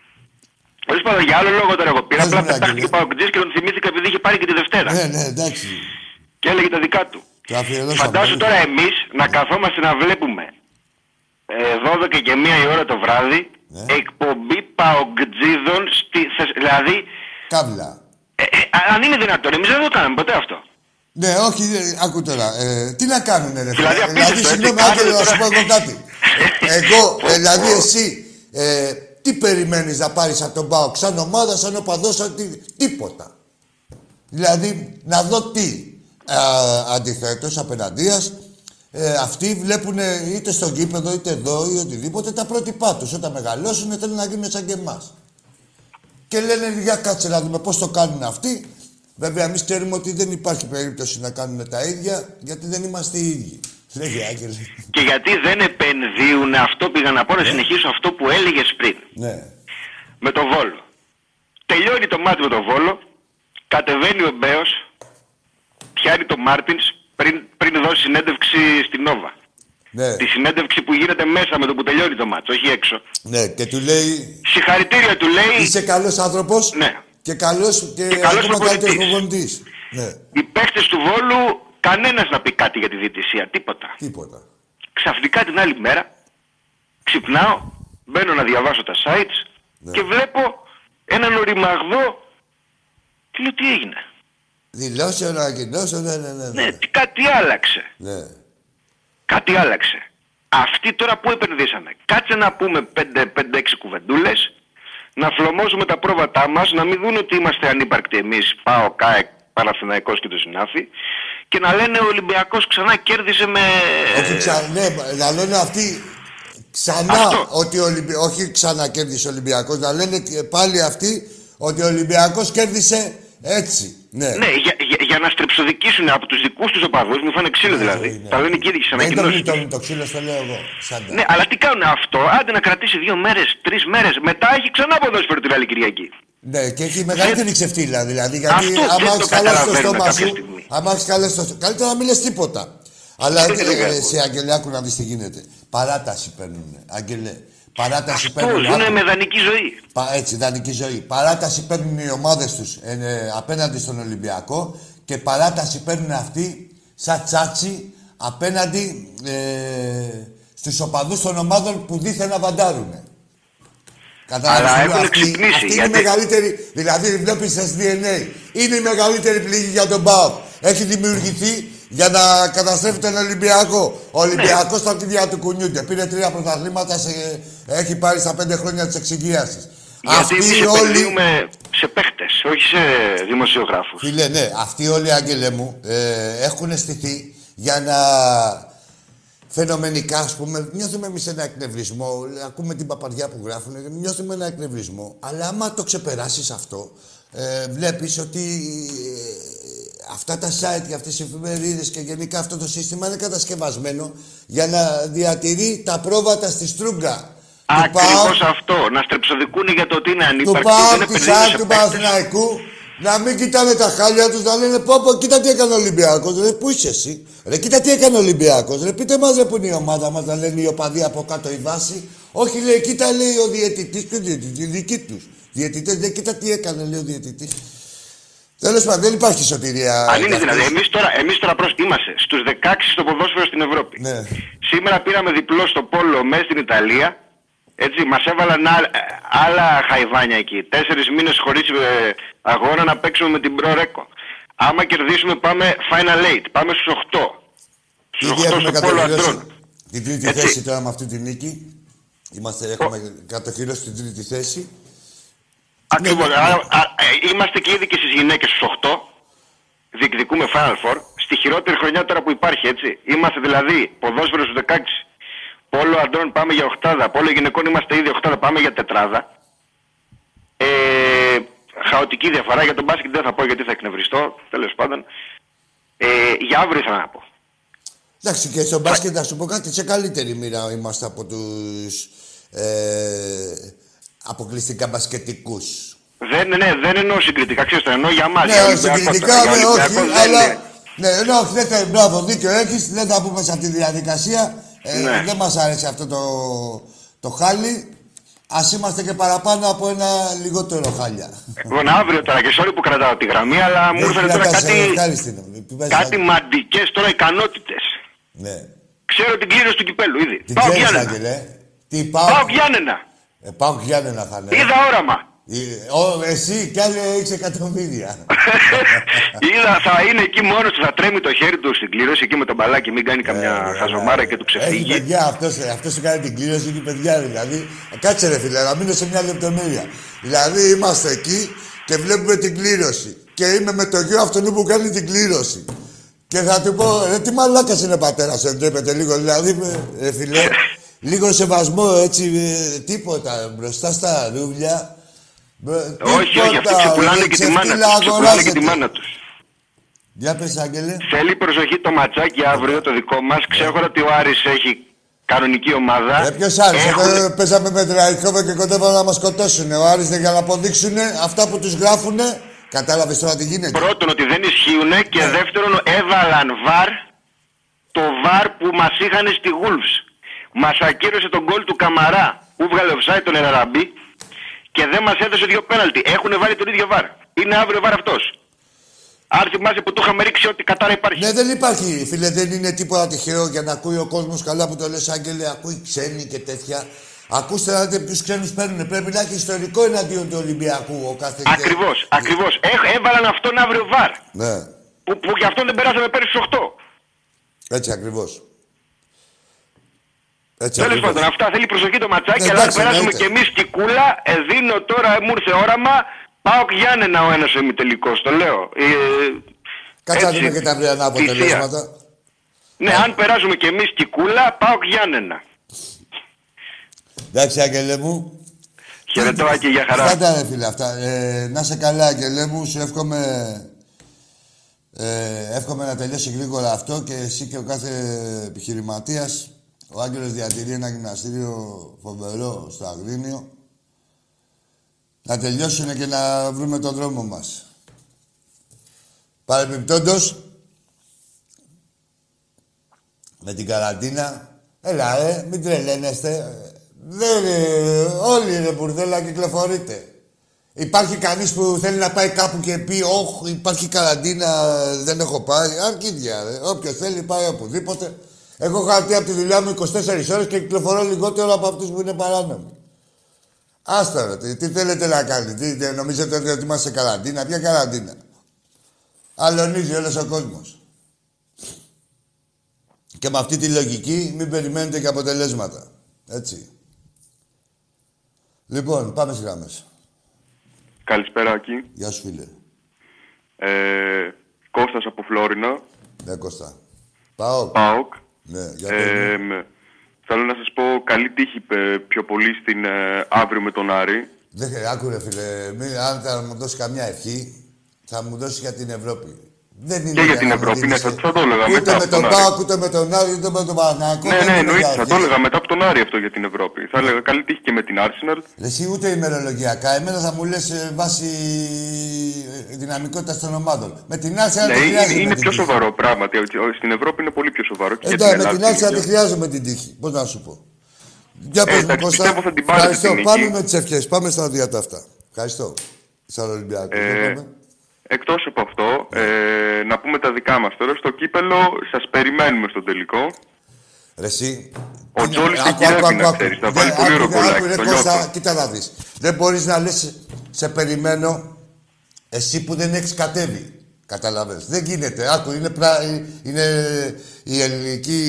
Τέλος πάντων, για άλλο λόγο τώρα εγώ πήρα, Πες απλά μου, Άγγελε. πετάχτηκε ο Παοκτζής και τον θυμήθηκα επειδή είχε πάρει και τη Δευτέρα. Ναι, ναι, εντάξει. Και έλεγε τα δικά του. Το αφιερώσαμε. Φαντάσου τώρα εμείς να καθόμαστε να βλέπουμε ε, 12 και 1 η ώρα το βράδυ Ναι. εκπομπή παοκτζίδων στη, Θεσ- δηλαδή Κάβλα. ε, ε, αν είναι δυνατόν εμείς δεν το κάναμε ποτέ αυτό Ναι, όχι, ε, άκου τώρα. Ε, τι να κάνουνε, ρε φίλε. Δηλαδή, απίστευτο, έτσι, συγγνώμη, κάνετε Άγγελε, να σου πω τώρα. εγώ κάτι. Ε, εγώ, ε, δηλαδή, εσύ, ε, τι περιμένεις να πάρεις από τον ΠΑΟΚ, σαν ομάδα, σαν οπαδός, σαν τι, τίποτα. Δηλαδή, να δω τι. Ε, αντιθέτως, απέναντίας, ε, αυτοί βλέπουν είτε στο γήπεδο, είτε εδώ ή οτιδήποτε τα πρότυπά τους. Όταν μεγαλώσουν θέλουν να γίνουν σαν και εμάς. Και λένε για κάτσε να δούμε πώς το κάνουν αυτοί. Βέβαια, εμείς ξέρουμε ότι δεν υπάρχει περίπτωση να κάνουν τα ίδια, γιατί δεν είμαστε οι ίδιοι. Λέγε, Άγγελε. και γιατί δεν επενδύουν αυτό πήγα να πω να συνεχίσω αυτό που έλεγες πριν Ναι. με το Βόλο τελειώνει το μάτι με το Βόλο κατεβαίνει ο Μπέος πιάνει το Μάρτινς πριν, πριν δώσει συνέντευξη στην Νόβα Ναι. τη συνέντευξη που γίνεται μέσα με το που τελειώνει το μάτσο, όχι έξω. ναι, και του λέει, Συγχαρητήρια του λέει, είσαι καλός άνθρωπος ναι, και καλός και, Και καλός ακόμα καλύτερος προπονητής. προπονητής. Ναι, οι παίχτες του Βόλου, κανένας να πει κάτι για τη διαιτησία, τίποτα. τίποτα. Ξαφνικά την άλλη μέρα, ξυπνάω, μπαίνω να διαβάσω τα sites Ναι. και βλέπω έναν οριμαγδό και λέω τι έγινε; Δηλώσεων, ανακοινώσεων, ναι, ναι, ναι. Ναι, τι κάτι άλλαξε. ναι. Κάτι άλλαξε. Αυτοί τώρα που επενδύσανε. Κάτσε να πούμε 5-6 κουβεντούλες, να φλωμώσουμε τα πρόβατά μας, να μην δουν ότι είμαστε ανύπαρκτοι εμείς, πάω ΚΑΕΚ, Παναθηναϊκός και το συνάφι, και να λένε ο Ολυμπιακός ξανά κέρδισε με... Όχι ξα... ναι, να λένε αυτοί ξανά Αυτό. ότι ο Ολυμπι... όχι ξανά κέρδισε ο Ολυμπιακός, να λένε και πάλι αυτοί ότι ο Ολυμπιακός κέρδισε έτσι. Ναι. Ναι, για, για, για να στρεψοδικήσουν από τους δικούς τους οπαδούς, μου φάνε ξύλο δηλαδή. ναι. Τα λένε και ήδη στι Δεν το ανακοινώσει. γλιτώνει το ξύλο, στο λέω εγώ. Σάντα. Ναι, αλλά τι κάνουν αυτό, άντε να κρατήσει δύο μέρες, τρεις μέρες, μετά έχει ξανά ποδόσφαιρο την άλλη Κυριακή. Ναι, και έχει μεγαλύτερη ξεφτύλα δηλαδή. Γιατί Αυτό δεν άμα το έχει καλά στο καταλαβαίνουμε στόμα κάποια σου, στιγμή. άμα έχεις καλά στο στόμα. Καλύτερα να μην λες τίποτα. Αλλά Αυτό είναι ε, κακό. σε Αγγελιάκου να δεις τι γίνεται. Παράταση παίρνουν. Αγγελέ. Παράταση Αυτός παίρνουν. ζουν άκου. με δανεική ζωή. Πα- έτσι, ιδανική ζωή. Παράταση παίρνουν οι ομάδες τους απέναντι στον Ολυμπιακό και παράταση παίρνουν αυτοί σαν τσάτσι απέναντι ε, στους οπαδούς των ομάδων που δίθεν να βαντάρουν. Κατάλαβες Αλλά τι λέω, έχουν αυτή, ξυπνήσει, αυτή είναι η γιατί- μεγαλύτερη, δηλαδή βλέπεις σε DNA. Είναι η μεγαλύτερη πληγή για τον ΠΑΟΚ. Έχει δημιουργηθεί για να καταστρέφει τον Ολυμπιακό. Ο Ολυμπιακός στα κλειδιά του κουνιούνται. Πήρε τρία πρωταθλήματα, σε, έχει πάρει στα πέντε χρόνια της εξυγίασης. Γιατί εμείς Αυτοί όλοι, επενδύουμε σε παίχτες, όχι σε δημοσιογράφους. φίλε, ναι, αυτοί όλοι, Άγγελε μου, ε, έχουν στηθεί για να φαινομενικά, ας πούμε, νιώθουμε εμείς ένα εκνευρισμό, ακούμε την παπαριά που γράφουν, νιώθουμε ένα εκνευρισμό, αλλά άμα το ξεπεράσεις αυτό, ε, βλέπεις ότι ε, αυτά τα site και αυτές οι εφημερίδες και γενικά αυτό το σύστημα είναι κατασκευασμένο για να διατηρεί τα πρόβατα στη στρούγκα. Του Ακριβώς ΠΑΟΚ, αυτό. Να στρεψοδικούν για το ότι είναι του ανύπαρκτοι. ΠΑΟΚ, δεν του επενδύουν ΣΑΚ, σε του παίκτες. Παναθηναϊκού, να μην κοιτάνε τα χάλια τους, να λένε πω πω, κοίτα τι έκανε ο Ολυμπιακός, ρε, πού είσαι εσύ, ρε, κοίτα τι έκανε ο Ολυμπιακός, ρε, πείτε μας ρε που είναι η ομάδα μας, να λένε οι οπαδοί από κάτω η βάση. Όχι, λέει, κοίτα, λέει ο διαιτητής και ο διαιτητής, δική τους. Διαιτητές, λέει, κοίτα τι έκανε, λέει ο διαιτητής. Τέλος πάντων, δεν υπάρχει σωτηρία. Αν είναι για δηλαδή, αυτούς. εμείς τώρα, εμείς τώρα προς, είμαστε στους 16 στο ποδόσφαιρο στην Ευρώπη. Ναι. Σήμερα πήραμε διπλό στο Πόλο μέσα στην Ιταλία. Έτσι, μας έβαλαν α- άλλα χαϊβάνια εκεί. Τέσσερις μήνες χωρίς αγώνα να παίξουμε με την Pro Reco. Άμα κερδίσουμε, πάμε Final Eight. Πάμε στους 8. Στους Ήδη 8 έχουμε στο Πόλο κατοχυρώσει Αντρών. την τρίτη Έτσι. θέση τώρα με αυτή τη νίκη. Είμαστε, έχουμε κατοχυρώσει την τρίτη θέση. Ακριβώς. Ναι, ναι, ναι. Είμαστε και ήδη και στις γυναίκες στους 8. Διεκδικούμε Final Four. Στη χειρότερη χρονιά τώρα που υπάρχει, έτσι. Είμαστε δηλαδή ποδόσφαιρο στους 16. Πόλο αντρών πάμε για οχτάδα. Πόλο γυναικών είμαστε ήδη οχτάδα. Πάμε για τετράδα. Ε, χαοτική διαφορά. Για τον μπάσκετ δεν θα πω γιατί θα εκνευριστώ. Τέλος πάντων. Ε, για αύριο ήθελα να πω. Εντάξει, και στο μπάσκετ να σου πω κάτι, σε καλύτερη μοίρα είμαστε από τους ε, αποκλειστικά μπασκετικούς. Δεν, ναι, δεν εννοώ συγκριτικά. Ξέρετε, εννοώ για μας. Ναι, συγκριτικά, ναι, όχι, αλλά... Ναι, ναι, όχι, δεν θέλω, μπράβο, δίκιο έχεις, δεν θα πούμε σε αυτή τη διαδικασία. Ε, Ναι. Δεν μας άρεσε αυτό το, το χάλι. Ας είμαστε και παραπάνω από ένα λιγότερο χάλια. Λοιπόν, αύριο τώρα και sorry που κρατάω τη γραμμή, αλλά μου Δεν ήρθαν τώρα κρατάς, ε, κάτι, ευχάριστη είναι. Πει, πες, κάτι Άγγελε. μαντικές τώρα ικανότητες. Ναι. Ξέρω την κλήρωση του κυπέλου ήδη. Τι Πάω ξέρεις, Γιάννενα. Άγγελε. Τι Πάω πάω. Γιάννενα. Ε, πάω Γιάννενα θα είναι. Είδα όραμα. Ε, ο, εσύ κι άλλοι έχεις εκατομμύρια. Είδα θα είναι εκεί μόνος του, θα τρέμει το χέρι του στην κλήρωση εκεί με τον μπαλάκι, μην κάνει καμιά Ε, χαζομάρα ε, και του Έχει ξεφύγει. παιδιά, αυτός, αυτός σου κάνει την κλήρωση, είναι παιδιά δηλαδή. Κάτσε ρε φίλε, να μείνω σε μια λεπτομέρεια. Δηλαδή είμαστε εκεί και βλέπουμε την κλήρωση. Και είμαι με το γιο αυτόν που κάνει την κλήρωση. Και θα του πω, ρε τι μαλάκας είναι πατέρας, σε ντρέπεται λίγο. Δηλαδή, με- ρε φίλε, λίγο σεβασμό έτσι, ε, τίποτα μπροστά στα ρούβλια. Μπρο- όχι, όχι, αυτοί τίποτα, ξεπουλάνε ρε, και τη μάνα ξεφτύλα τους. Ξεπουλάνε και τη αγοράζεται. μάνα τους. Για πες, Άγγελε. Θέλει προσοχή το ματσάκι αύριο το δικό μας. Ξέρω ότι ο Άρης έχει κανονική ομάδα. Ε, ποιος Άρης, Έχουν- εδώ παίζαμε με Τραϊκόβε και κοντεύαν να μας σκοτώσουν. Ο Άρης είναι για να αποδείξουν αυτά που τους γράφουν. Κατάλαβες τώρα τι γίνεται; Πρώτον ότι δεν ισχύουν και Ναι. δεύτερον έβαλαν βαρ το βαρ που μας είχαν στη Wolves. Μας ακύρωσε τον γκολ του Καμαρά που βγάλε offside τον Ελαραμπή και δεν μας έδωσε δύο πέναλτι. Έχουν βάλει τον ίδιο βαρ. Είναι αύριο βαρ αυτός. Αν θυμάσαι που του είχαμε ρίξει ό,τι κατάρα υπάρχει. Ναι, δεν υπάρχει, φίλε, δεν είναι τίποτα τυχαίο για να ακούει ο κόσμος καλά που το λες, Άγγελε, ακούει ξένοι και τέτοια. Ακούστε να δείτε ποιους ξένους παίρνουν. Πρέπει να έχει ιστορικό εναντίον του Ολυμπιακού ο κάθε... Ακριβώς, ακριβώς. Έχ- έβαλαν αυτόν αύριο βαρ. Ναι, Που, που γι' αυτό δεν περάσαμε πέρυσι στους 8. έτσι ακριβώς. Έτσι Τέλος ακριβώς. πάντων, αυτά θέλει προσοχή το ματσάκι, Ναι, αλλά αν εντάξει, περάσουμε εννοείται. κι εμείς την κούλα, ε, δίνω τώρα, μου ήρθε όραμα, πάω και Γιάννενα ο ένας ημιτελικός, το λέω. Ε, Κάτσε να έτσι, δούμε και τα αυριανά θυσία. αποτελέσματα. Ναι, αν περάσουμε κι εμείς την κούλα, πάω και Γιάννενα. Εντάξει, Άγγελε μου. Χαιρετώ, Άκη, για χαρά. Στάτα, ρε φίλε, αυτά. Ε, να σε καλά, Άγγελε μου. Σου εύχομαι... Ε, εύχομαι να τελειώσει γρήγορα αυτό και εσύ και ο κάθε επιχειρηματίας. Ο Άγγελος διατηρεί ένα γυμναστήριο φοβερό στο Αγρίνιο. Να τελειώσουν και να βρούμε τον δρόμο μας. Παρεμπιπτόντως, με την καραντίνα, έλα ε, μην τρελαίνεστε. Δεν, ε, όλοι ρε μπουρδέλα κυκλοφορείτε. Υπάρχει κανείς που θέλει να πάει κάπου και πει «Όχ, υπάρχει καραντίνα, δεν έχω πάει». Αρκίδια, ρε. Όποιος θέλει πάει οπουδήποτε. Έχω χαρτί από τη δουλειά μου 24 ώρες και κυκλοφορώ λιγότερο από αυτούς που είναι παράνομοι. Άστα ρε, τι, τι θέλετε να κάνετε, τι, νομίζετε ότι είμαστε σε καραντίνα, ποια καραντίνα. Αλωνίζει όλος ο κόσμος. Και με αυτή τη λογική μην περιμένετε και αποτελέσματα. Έτσι. Λοιπόν, πάμε στις γράμμες. Καλησπέρα, Άκη. Γεια σου, φίλε. Ε, Κώστας από Φλόρινα. Ναι, Κώστα. Πάω. ΠΑΟΚ. Ναι, για Ε, πες μου. θέλω να σας πω καλή τύχη ε, πιο πολύ στην ε, αύριο με τον Άρη. Δεν χρειάζεται, άκουρε φίλε. Μην, αν θα μου δώσει καμιά ευχή, θα μου δώσει για την Ευρώπη. Δεν είναι Και για την να μου Ευρώπη, δίνεις, ναι, θα- ε, θα το έλεγα Ούτε μετά με από τον τον Άρη. Πάοκ, ούτε με τον Άρη, ούτε με τον Παναγιακό. Ναι, ναι, εννοείται. Θα το έλεγα μετά από τον Άρη αυτό για την Ευρώπη. Θα έλεγα καλή τύχη και με την Arsenal. Εσύ ούτε ημερολογιακά. Εμένα θα μου λες βάσει ε, δυναμικότητας των ομάδων. Με την Άρση Ναι, δεν είναι, χρειάζομαι είναι την πιο τύχη. σοβαρό πράγματι. Στην Ευρώπη είναι πολύ πιο σοβαρό. Και για την Εντάξει, με την Ελλάδα. Άρση δεν χρειάζομαι την τύχη. Πώς να σου πω. Για πες μου, Ε, εντάξει, Κώστα. πιστεύω θα την πάρετε Ευχαριστώ. την νίκη. Πάμε με τις ευχές. Πάμε στα διάτα αυτά. Ευχαριστώ. Σαν Ολυμπιακός. Ε, Για πάμε. Εκτός από αυτό, ε, να πούμε τα δικά μας τώρα. Στο κύπελο σας περιμένουμε στο τελικό. Ρε εσύ. Ο είναι- Τζόλης άκου, την άκου, κυρεύει, άκου, να άκου. ξέρεις. Θα Δεν- βάλει πολύ άκου, ωραίο γκολάκι, άκου, ρε, το Κώστα, νιώθω. Κοίτα να δεις. Δεν μπορείς να λες σε περιμένω εσύ που δεν έχεις κατέβει. Καταλαβες. Δεν γίνεται. Άκου, είναι, πρα... είναι... η ελληνική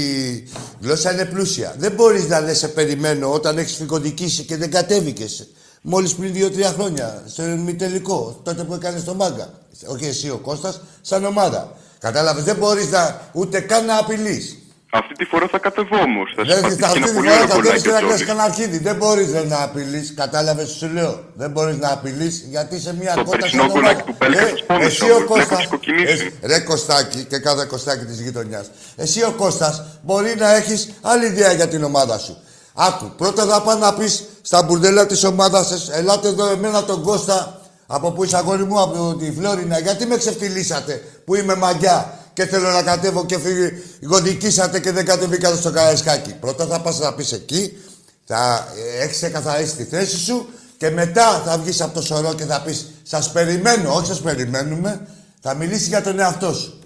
γλώσσα είναι πλούσια. Δεν μπορείς να λες σε περιμένω όταν έχεις φυγοντικήσει και δεν κατέβηκες. Μόλις πριν δύο-τρία χρόνια, στο ημιτελικό, τότε που έκανες το μάγκα. Όχι εσύ ο Κώστας, σαν ομάδα. Κατάλαβες, δεν μπορείς να, ούτε καν να απειλείς. Αυτή τη φορά θα κατεβώ όμως. Θα Δεν συμπαθήσει θα και ένα αυτή τη πολύ φορά ωραίο κατέβεις γκολάκι και ο να κάνεις Τζόλης. κανένα αρχίδι. Δεν μπορείς ρε, να απειλείς. Κατάλαβες σου λέω. Δεν μπορείς να απειλείς γιατί είσαι μια Το κότα περσινό σαν γκολάκι ομάδα. του Πέλκα Ε, σας πόνισε Εσύ όμως, ο βλέπω Κώστας... τις κοκκινήσεις. εσύ- Ρε Κωστάκη και κάθε Κωστάκη της γειτονιάς. Εσύ ο Κώστας μπορεί να έχεις άλλη ιδέα για την ομάδα σου. Άκου, πρώτα θα πας να πεις στα μπουρδέλα της ομάδας σας, ελάτε εδώ εμένα τον Κώστα, από πού είσαι αγόρι μου, από τη Φλόρινα, γιατί με ξεφτυλίσατε που είμαι μαγιά και θέλω να κατέβω και φύγει, γονικήσατε και δεν κατεβήκατε στο Καραϊσκάκι. Πρώτα θα πας να πεις εκεί, θα ε, έχεις εκαθαρίσει τη θέση σου και μετά θα βγεις από το σωρό και θα πεις «Σας περιμένω, όχι σας περιμένουμε». Θα μιλήσεις για τον εαυτό σου.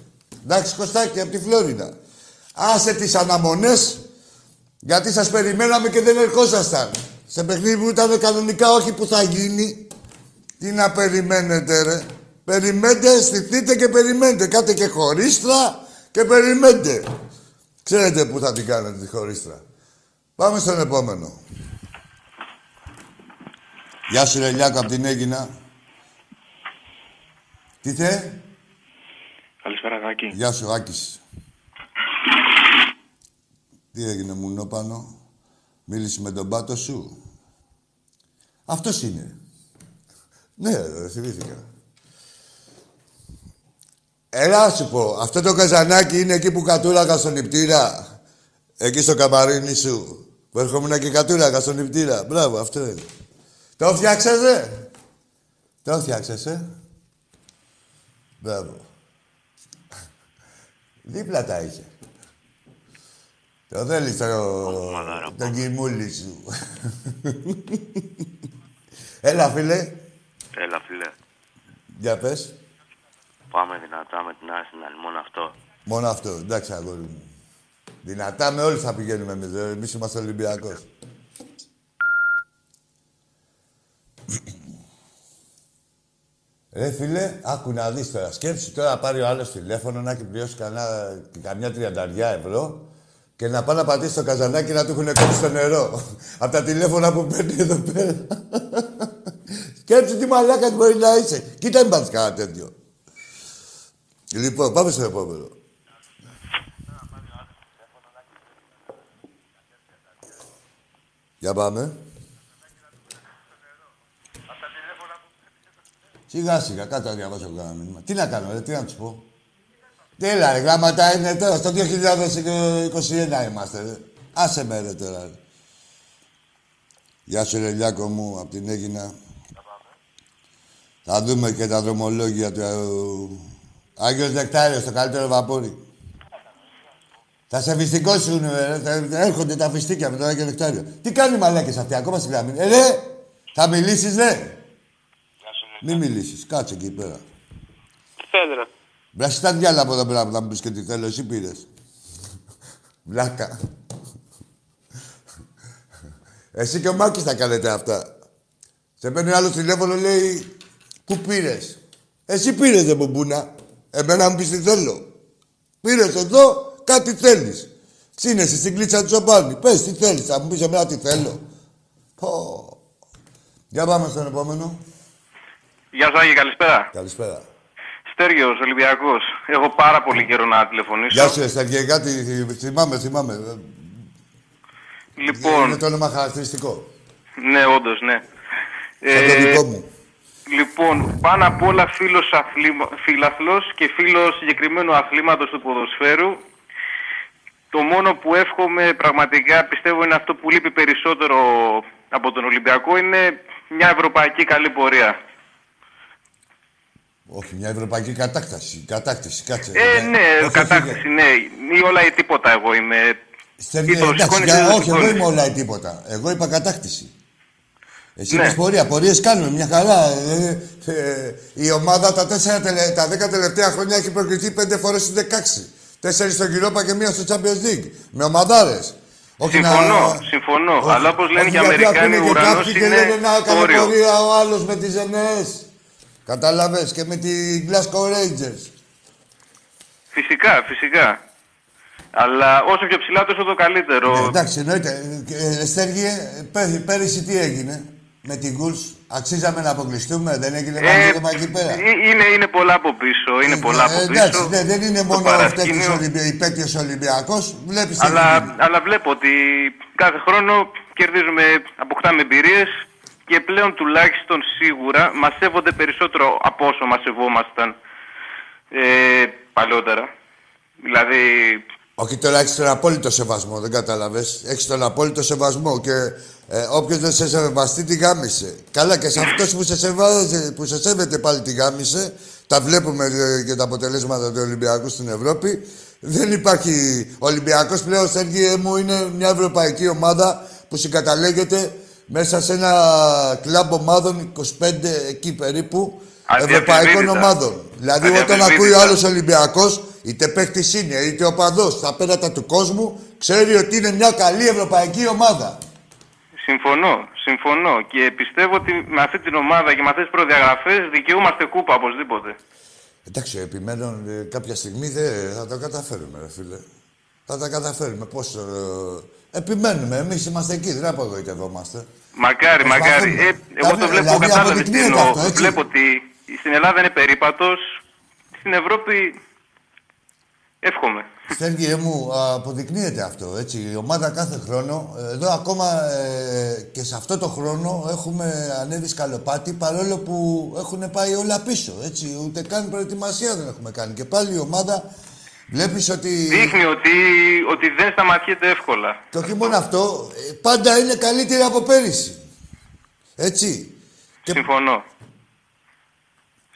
Εντάξει, Κωστάκη, από τη Φλόρινα. Άσε τις αναμονές, γιατί σας περιμέναμε και δεν ερχόσασταν. Σε παιχνίδι που ήταν κανονικά, όχι που θα γίνει. Τι να περιμένετε, ρε; Περιμένετε, στηθείτε και περιμένετε. Κάτε και χωρίστρα και περιμένετε. Ξέρετε πού θα την κάνετε τη χωρίστρα. Πάμε στον επόμενο. Γεια σου, ρε Λιάκο, από την Έγινα. Τι θε; Καλησπέρα, Γάκη. Γεια σου, Άκης. Τι έγινε, μουνό πάνω; Μίλησες με τον πάτο σου; Αυτός είναι. Ναι, ρε, θυμήθηκα. Έλα, να σου πω. Αυτό το καζανάκι είναι εκεί που κατούραγα στον νηπτήρα. Εκεί στο καμαρίνι σου. Που ερχόμουν και κατούραγα στον νηπτήρα. Μπράβο, αυτό είναι. Το φτιάξες, ρε. Το φτιάξες, ε. Μπράβο. Δίπλα τα είχε. Το θέλεις το... τον κοιμούλη σου. Έλα, φίλε. Έλα, φίλε. Για πες. Πάμε δυνατά με την Arsenal, μόνο αυτό. Μόνο αυτό. Εντάξει, αγόρι μου. Δυνατά με όλους θα πηγαίνουμε εμείς. ρε. Εμείς είμαστε Ολυμπιακός. Ρε φίλε, άκου να δεις τώρα. Σκέψου τώρα να πάρει ο άλλος τηλέφωνο να έχει πληρώσει κανένα, καμιά τριανταριά ευρώ και να πάει να πατήσει το καζανάκι να του έχουν κόψει το νερό. Από τα τηλέφωνα που παίρνει εδώ πέρα. Σκέψου τι μαλάκα μπορεί να είσαι. Κοίτα μην πάθεις κανένα τέτοιο. Λοιπόν, πάμε στο επόμενο. Γεια Για πάμε. Σιγά σιγά, κάτω να διαβάσω κανένα μήνυμα. Τι να κάνω, ρε, τι να τους πω. Τι έλα, ρε, γράμματα είναι τώρα, στο 2021 είμαστε, ρε. Άσε με, ρε, τώρα. Ρε. Γεια σου, ρε, Λιάκο μου, απ' την Έγινα. Θα δούμε και τα δρομολόγια του ε, Άγιος Δεκτάριος, το καλύτερο βαπόρι. Θα σε φυστικώσουν, ρε. Θα έρχονται τα φυστίκια με τον Άγιο Δεκτάριο. Τι κάνει οι μαλάκες αυτοί, ακόμα στην γραμμή; Ε, ρε, θα μιλήσεις, ρε. Μην μιλήσεις. Κάτσε εκεί πέρα. Τι θέλει, ρε. Μπράσι τα διάλα από εδώ πέρα που θα μου πεις και τι θέλω. Εσύ πήρες. Βλάκα. Εσύ και ο Μάκης τα κάνετε αυτά. Σε παίρνει άλλο τηλέφωνο, λέει, πού πήρες; Εσύ πήρες, δε μπομπούνα. Εμένα μου πεις τι θέλω. Πήρες εδώ, κάτι θέλεις. Ξύνεσαι στην κλίτσα του σοπάνι. Πες τι θέλεις, θα μου πεις εμένα τι θέλω. Πω. Για πάμε στον επόμενο. Γεια σου, Άγιο, καλησπέρα. Καλησπέρα. Στέργιος, Ολυμπιακός. Έχω πάρα πολύ καιρό να τηλεφωνήσω. Γεια σου, Εσταργέ, κάτι θυμάμαι, θυμάμαι. Λοιπόν, Είναι το όνομα χαρακτηριστικό. ναι, όντως, ναι. Σαν το δικό μου. Λοιπόν, πάνω απ' όλα φίλος αθλήμα, φιλαθλός και φίλος συγκεκριμένου αθλήματος του ποδοσφαίρου. Το μόνο που εύχομαι πραγματικά πιστεύω είναι αυτό που λείπει περισσότερο από τον Ολυμπιακό είναι μια ευρωπαϊκή καλή πορεία. Όχι, μια ευρωπαϊκή κατάκταση. Κατάκτηση, κάτσε. Ε, ναι, όχι, κατάκτηση, όχι, ναι. Ή όλα ή τίποτα εγώ είμαι. Στέργε, Ή το εντάξει, σηκώνεις, για- ή δεν το όχι, εγώ σηκώνεις. είμαι όλα ή τίποτα. Εγώ είπα κατάκτηση. Εσύ Ναι. είπες πορεία. Πορείες κάνουμε, μια χαρά. Ε, ε, η ομάδα τα, τέσσερα, τελε- τα δέκα τελευταία χρόνια έχει προκριθεί πέντε φορές στις 16. Τέσσερις στο Europa και μία στο Champions League. Με ομαδάρες. Όχι Συμφωνώ, να... συμφωνώ. Όχι. Αλλά όπως λένε Όχι, και οι γιατί Αμερικάνοι, ακούνε ο και ουρανός κάποιοι και είναι λένε να έκανε όριο. πορεία ο άλλος με τις ΕΝΕΣ. Κατάλαβες και με τη Glasgow Rangers. Φυσικά, φυσικά. Αλλά όσο πιο ψηλά τόσο το καλύτερο. Ε, εντάξει, εννοείται. Ε, Στέργιε, πέ- πέρυσι τι έγινε; Με την Κούλς. Αξίζαμε να αποκλειστούμε, δεν έγινε Ε, ε, εκεί πέρα. ε, είναι, είναι πολλά από πίσω. Είναι πολλά από Ε, πίσω. εντάξει, ναι, δεν είναι Το μόνο ο παρασκήνιο. υπέτειος Ολυμπιακός. Βλέπεις τι Αλλά, έχει γίνει. αλλά βλέπω ότι κάθε χρόνο κερδίζουμε, αποκτάμε εμπειρίες και πλέον τουλάχιστον σίγουρα μα σέβονται περισσότερο από όσο μα σεβόμασταν ε, παλαιότερα. Δηλαδή, Όχι τώρα έχει τον απόλυτο σεβασμό, δεν κατάλαβε. Έχεις τον απόλυτο σεβασμό και ε, όποιος δεν σε σεβαστεί τη γάμισε. Καλά και σε αυτός που, σε σεβάζε- που σε σέβεται πάλι τη γάμισε, τα βλέπουμε ε, και τα αποτελέσματα του Ολυμπιακού στην Ευρώπη. Δεν υπάρχει. Ο Ολυμπιακός πλέον, Σέργιε μου, είναι μια ευρωπαϊκή ομάδα που συγκαταλέγεται μέσα σε ένα κλαμπ ομάδων 25 εκεί περίπου ευρωπαϊκών Αδιαφυσβήτητα. ομάδων. Δηλαδή, όταν Αδιαφυσβήτητα. ακούει ο άλλος Ολυμπιακός, είτε παίχτη είναι, είτε οπαδός στα πέρατα του κόσμου, ξέρει ότι είναι μια καλή ευρωπαϊκή ομάδα. Συμφωνώ, συμφωνώ και πιστεύω ότι με αυτή την ομάδα και με αυτές τις προδιαγραφές δικαιούμαστε κούπα οπωσδήποτε. Εντάξει, επιμένω ε, κάποια στιγμή δεν θα το καταφέρουμε, ρε φίλε. Θα τα καταφέρουμε. Πώς. Ε, επιμένουμε. Εμείς είμαστε εκεί, δεν απογοητευόμαστε. Μακάρι, Προσπαθούμε. μακάρι. Ε, εγώ Δηλαδή, το βλέπω, δηλαδή, κατάλαβε τι αποδεικνύεται εννοώ. αυτό, έτσι. Βλέπω ότι στην Ελλάδα είναι περίπατος. Στην Ευρώπη εύχομαι. Στέργιε μου, αποδεικνύεται αυτό, έτσι. Η ομάδα κάθε χρόνο, ε, εδώ ακόμα ε, και σε αυτό το χρόνο έχουμε ανέβει σκαλοπάτι, παρόλο που έχουν πάει όλα πίσω, έτσι. Ούτε καν προετοιμασία δεν έχουμε κάνει. Και πάλι η ομάδα βλέπεις ότι... Δείχνει ότι, ότι δεν σταματιέται εύκολα. Και όχι μόνο αυτό, ε, πάντα είναι καλύτερη από πέρυσι. Έτσι. Και Συμφωνώ.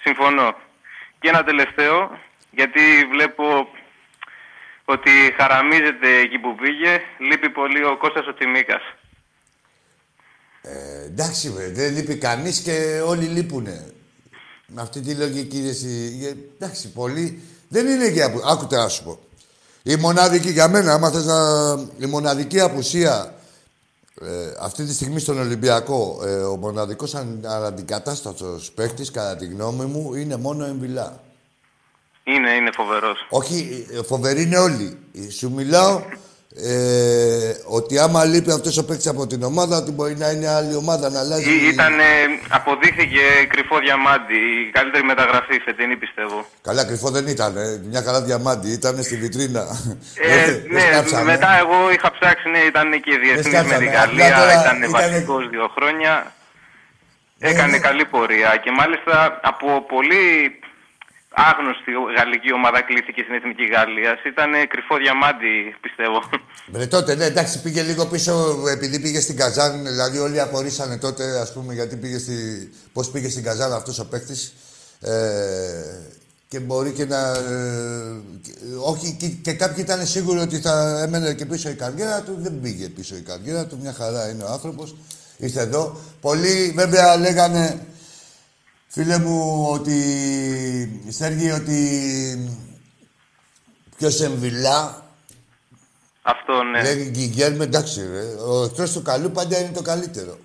Συμφωνώ. Και ένα τελευταίο, γιατί βλέπω ότι χαραμίζεται εκεί που πήγε. Λείπει πολύ ο Κώστας ο Τσιμίκας. Ε, εντάξει, βρε, δεν λείπει κανείς και όλοι λείπουνε. Με αυτή τη λογική, ρε, εσύ, ε, εντάξει, πολύ. Δεν είναι για... απου- Άκου τώρα να σου πω. Η μοναδική, για μένα, άμα θες να... Η μοναδική απουσία ε, αυτή τη στιγμή στον Ολυμπιακό, ε, ο μοναδικός αν, αναντικατάστατος παίχτης, κατά τη γνώμη μου, είναι μόνο εμβυλά. Είναι, είναι φοβερός. Όχι, ε, φοβεροί είναι όλοι. Ε, Σου μιλάω ε, ότι άμα λείπει αυτός ο παίκτης από την ομάδα, ότι μπορεί να είναι άλλη ομάδα να αλλάζει. Ή- Ήταν, ε, αποδείχθηκε κρυφό διαμάντι. Η καλύτερη μεταγραφή φετινή πιστεύω. Καλά, κρυφό δεν ήταν. Ε. Μια καλά διαμάντη. Ήταν στη βιτρίνα. Ε, Δεν- δεν ναι, σκάψαμε. μετά εγώ είχα ψάξει, ναι, ήταν και διεθνής με σκάψαμε. την Απλά Γαλλία, τώρα ήταν ήτανε- βασικός δύο χρόνια. Έκανε ναι. καλή πορεία και μάλιστα από πολύ άγνωστη γαλλική ομάδα κλείθηκε στην Εθνική Γαλλίας. Ήταν κρυφό διαμάντι, πιστεύω. Ρε τότε, ναι, εντάξει, πήγε λίγο πίσω επειδή πήγε στην Καζάν. Δηλαδή, όλοι απορρίσανε τότε, ας πούμε, γιατί πήγε στη... πώς πήγε στην Καζάν αυτός ο παίκτης. Ε, και μπορεί και να... ε, και- όχι, και, και κάποιοι ήταν σίγουροι ότι θα έμενε και πίσω η καριέρα του. Δεν πήγε πίσω η καριέρα του. Μια χαρά είναι ο άνθρωπος. Ήρθε εδώ. Πολλοί, βέβαια, λέγανε, φίλε μου, ότι... Σέργη, ότι... Ποιος εμβυλά, Αυτό, ναι. Λέγει Γκυγέρμε, εντάξει, ρε. Ο εχθρό του καλού πάντα είναι το καλύτερο.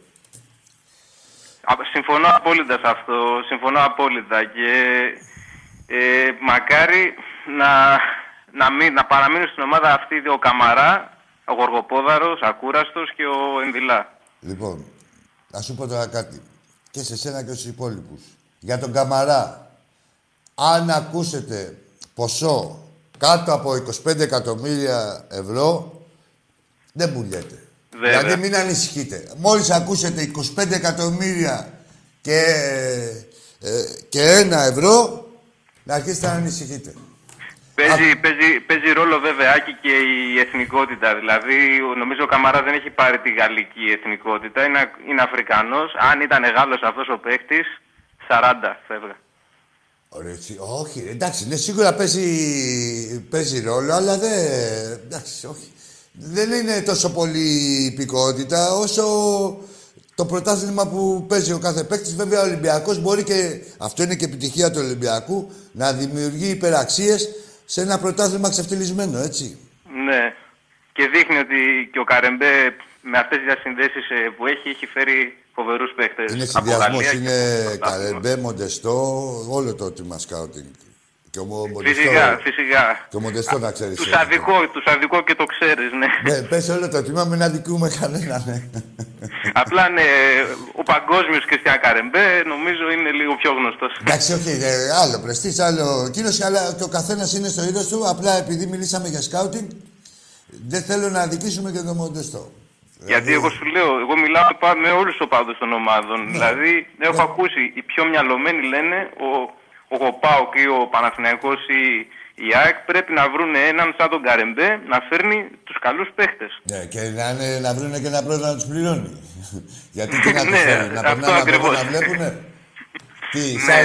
Α, Συμφωνώ απόλυτα σε αυτό. Συμφωνώ απόλυτα. Και ε, μακάρι να, να, μην, να παραμείνουν στην ομάδα αυτή ο Καμαρά, ο Γοργοπόδαρος, Ακούραστος και ο Εμβιλά. Λοιπόν, να σου πω τώρα κάτι. Και σε σένα και στους υπόλοιπους. Για τον Καμαρά, αν ακούσετε ποσό κάτω από 25 εκατομμύρια ευρώ, δεν πουλιέται. Βέβαια. Δηλαδή μην ανησυχείτε. Μόλις ακούσετε 25 εκατομμύρια και, ε, και ένα ευρώ, να αρχίσετε να ανησυχείτε. Παίζει, παίζει, παίζει ρόλο βέβαια Άκη, και η εθνικότητα. Δηλαδή, ο- νομίζω ο Καμαρά δεν έχει πάρει τη γαλλική εθνικότητα. Είναι, είναι Αφρικανός. Αν ήταν Γάλλος αυτός ο παίχτης, 40 θα έβγα. Ωραία, έτσι. Όχι, εντάξει, ναι, σίγουρα παίζει, παίζει ρόλο, αλλά δεν. Εντάξει, όχι. Δεν είναι τόσο πολύ υπηκότητα όσο το πρωτάθλημα που παίζει ο κάθε παίκτης. Βέβαια, ο Ολυμπιακός μπορεί και. Αυτό είναι και επιτυχία του Ολυμπιακού να δημιουργεί υπεραξίες σε ένα πρωτάθλημα ξεφτυλισμένο, έτσι. Ναι. Και δείχνει ότι και ο Καρεμπέ με αυτές τις διασυνδέσεις ε, που έχει, έχει φέρει φοβερούς παίχτες. Είναι από συνδυασμός, Γαλλία και είναι από το πρωτάθλημα. Καρεμπέ, Μοντεστό, όλο το τμήμα σκάουτινγκ. Και ο Μο- Μοντεστό. Φυσικά, φυσικά. Και ο Μοντεστό να ξέρεις. Τους αδικό, τους αδικό και το ξέρεις, ναι. Ναι, πες όλο το τμήμα, μην αδικούμε κανέναν. Ναι. Απλά ναι, ο παγκόσμιος Κριστιαν Καρεμπέ νομίζω είναι λίγο πιο γνωστός. Εντάξει, όχι, ε, άλλο πρεστή, άλλο κύριο, αλλά και ο καθένας είναι στο είδος του. Απλά επειδή μιλήσαμε για σκάουτινγκ, δεν θέλω να αδικήσουμε και τον Μοντεστό. Γιατί εγώ σου λέω, εγώ μιλάω πα- με όλους τους οπαδούς των ομάδων. Ναι. Δηλαδή, έχω ακούσει, οι πιο μυαλωμένοι λένε ο, ο ΠΑΟΚ ή ο Παναθηναϊκός ή η ΑΕΚ πρέπει να βρουν έναν σαν τον Καρεμπέ να φέρνει τους καλούς παίχτες. Ναι, και να, είναι, να βρουν και ένα πρόεδρο να τους πληρώνει. Γιατί τι να τους Ναι, φέρει, να αυτό περνάνε από εδώ ακριβώς. να βλέπουνε. Τι, Ναι,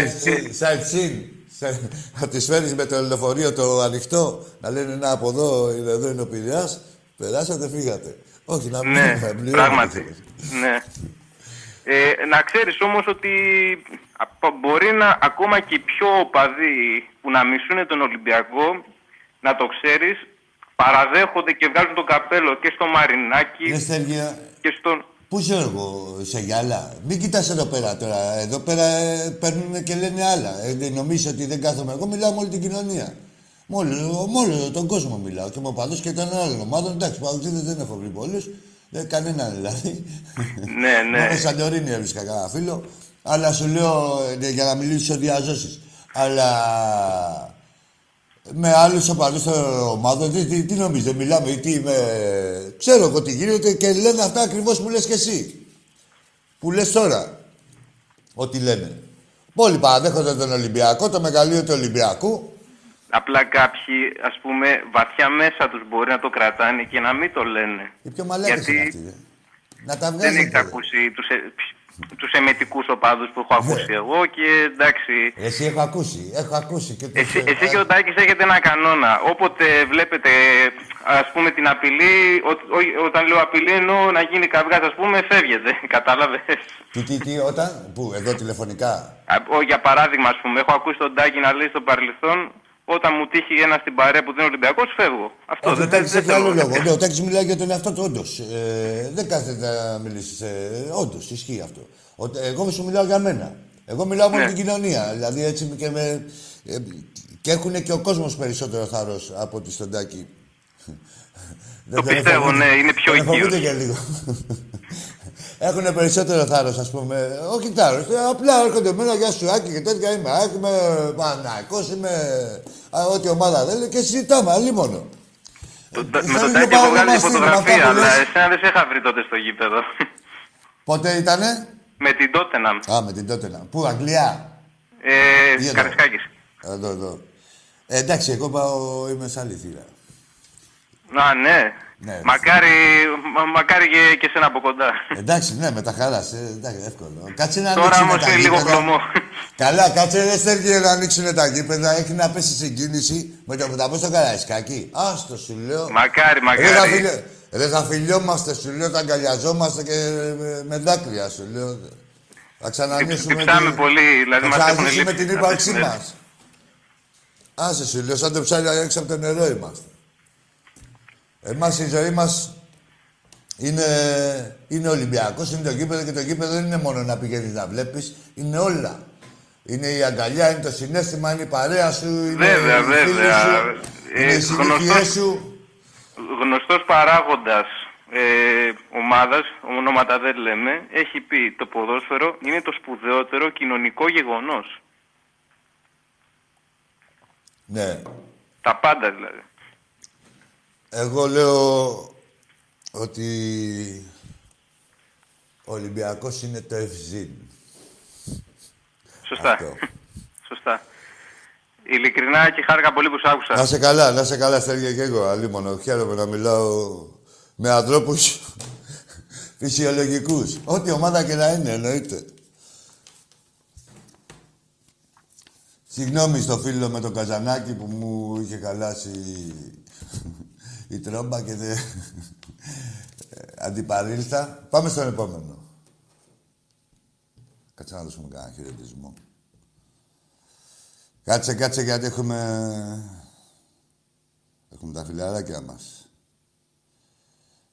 sightseeing. Σε- Θα τις φέρεις με το λεωφορείο το ανοιχτό, να λένε να από εδώ, είναι, εδώ είναι ο Πειραιάς, περάσατε, φύγατε. Όχι, να μην Ναι, πληρώνει. πράγματι. Ναι. Ε, να ξέρεις όμως ότι απ- μπορεί να ακόμα και οι πιο οπαδοί που να μισούν τον Ολυμπιακό, να το ξέρεις, παραδέχονται και βγάζουν το καπέλο και στο Μαρινάκι Ναι, Στέργια, και στον... Πού είσαι εγώ, σε γυαλά. Μην κοιτάς εδώ πέρα τώρα. Εδώ πέρα ε, παίρνουν και λένε άλλα. Ε, δεν νομίζεις ότι δεν κάθομαι. Εγώ μιλάω με όλη την κοινωνία. Με όλο, με όλο τον κόσμο μιλάω. Και με οπαδούς και των άλλων ομάδων. Εντάξει, παγκοσμίδες δεν έχω βρει πολλούς. Δεν κανέναν δηλαδή. Ναι, ναι. Μόνο Σαντορίνη έβρισκα κανένα φίλο. Αλλά σου λέω ε, για να μιλήσω διαζώσεις. Αλλά με άλλους οπαδούς των ομάδων, τι, τι, τι νομίζετε, μιλάμε, τι είμαι... Ξέρω εγώ τι γίνεται και λένε αυτά ακριβώς που λες και εσύ. Που λες τώρα. Ότι λένε. Πολλοί παραδέχονται τον Ολυμπιακό, το μεγαλείο του Ολυμπιακού. Απλά κάποιοι, ας πούμε, βαθιά μέσα τους μπορεί να το κρατάνε και να μην το λένε. Οι πιο μαλάκες Γιατί είναι αυτοί, ρε. Να τα δεν βγάζετε. έχεις ακούσει τους, ε, τους εμετικούς οπαδούς που έχω ακούσει Ναι. εγώ και εντάξει... Εσύ έχω ακούσει, έχω ακούσει. Και τους, Εσύ, ε, εσύ και ο Τάκης έχετε ένα κανόνα. Όποτε βλέπετε, ας πούμε, την απειλή, ό- ό- όταν λέω απειλή εννοώ να γίνει καυγάς, ας πούμε, φεύγετε. Κατάλαβες. Τι, τι, τι, όταν, πού, εδώ τηλεφωνικά. Α, ο- Για παράδειγμα, ας πούμε, έχω ακούσει τον Τάκη να λέει στο παρελθόν, όταν μου τύχει ένα στην παρέα που δεν είναι Ολυμπιακός, φεύγω. Αυτό Όχι, ο δεν, Τάκης δεν έχει άλλο θέλω. λόγο. Ναι, ο Τάκης μιλάει για τον εαυτό του, όντως. Ε, δεν κάθεται να μιλήσει. Ε, όντως, ισχύει αυτό. Ο, εγώ σου μιλάω για μένα. Εγώ μιλάω με όλη Ναι. την κοινωνία. Δηλαδή έτσι και με... Ε, και έχουν και ο κόσμος περισσότερο θάρρος από ότι στον Τάκη. Δεν τον πιστεύω, φοβούνται. ναι, είναι πιο Τον φοβούνται οικείος. και λίγο. Έχουν περισσότερο θάρρος, ας πούμε. Όχι θάρρος. Απλά έρχονται μένα για σου Άκη και τέτοια είμαι. Άκη, είμαι Παναϊκός, είμαι. Α, Ό,τι ομάδα δεν λέει και συζητάμε, αλλή μόνο. Το- Ε, Με θα τον είναι Τάκη έχω πάρα βγάλει μας είναι, με αυτά φωτογραφία, που αλλά λες. εσένα δεν σε είχα βρει τότε στο γήπεδο. Πότε ήτανε; με την Τότεναμ. Α, με την τότε να. Πού, Αγγλία; Ε, Εδώ. Καρισκάκης. Εδώ, εδώ. Ε, εντάξει, εγώ πάω, είμαι σε άλλη θύρα. Α, ναι. Ναι. Μακάρι, μα- μακάρι και, και σένα από κοντά. Εντάξει, ναι, με τα χαράς. Ε, εντάξει, εύκολο. Κάτσε να Τώρα ανοίξουν όμως τα είναι λίγο γήπεδα. χλωμό. Καλά, κάτσε ρε Στέργιο να ανοίξουν τα γήπεδα. Έχει να πέσει συγκίνηση με το που θα πω στο καραϊσκάκι. Άστο σου λέω. Μακάρι, Ρε θα, μακάρι. φιλιο... Ρε θα φιλιόμαστε, σου λέω, θα αγκαλιαζόμαστε και με, με δάκρυα, σου λέω. Θα ξανανοίξουμε Τυψάμε πολύ, δηλαδή θα μας έχουν ξαναζήσουμε λείψει την αυτές ύπαρξή τις μέρες. μας. Άσε σου λέω, σαν το ψάρι έξω από το νερό είμαστε. Εμάς η ζωή μας είναι, είναι Ολυμπιακός, είναι το γήπεδο και το γήπεδο δεν είναι μόνο να πηγαίνεις να βλέπεις, είναι όλα. Είναι η αγκαλιά, είναι το συνέστημα, είναι η παρέα σου, είναι Βέβαια, οι φίλοι βέβαια. σου, Ε, είναι οι συνήθειές γνωστός- σου. Γνωστός παράγοντας ε, ομάδας, ονόματα δεν λέμε, έχει πει το ποδόσφαιρο είναι το σπουδαιότερο κοινωνικό γεγονός. Ναι. Τα πάντα δηλαδή. Εγώ λέω ότι ο Ολυμπιακός είναι το ευζήν. Σωστά. Αυτό. Σωστά. Ειλικρινά και χάρηκα πολύ που σ' άκουσα. Να σε καλά, να σε καλά, Στέργια και εγώ. Αλίμονο, χαίρομαι να μιλάω με ανθρώπους φυσιολογικούς. Ό,τι ομάδα και να είναι, εννοείται. Συγγνώμη στο φίλο με το καζανάκι που μου είχε χαλάσει η τρόμπα και δεν... αντιπαρήλθα. Πάμε στον επόμενο. Κάτσε να δώσουμε κανένα χαιρετισμό. Κάτσε, κάτσε, γιατί έχουμε... Έχουμε τα φιλαράκια μας.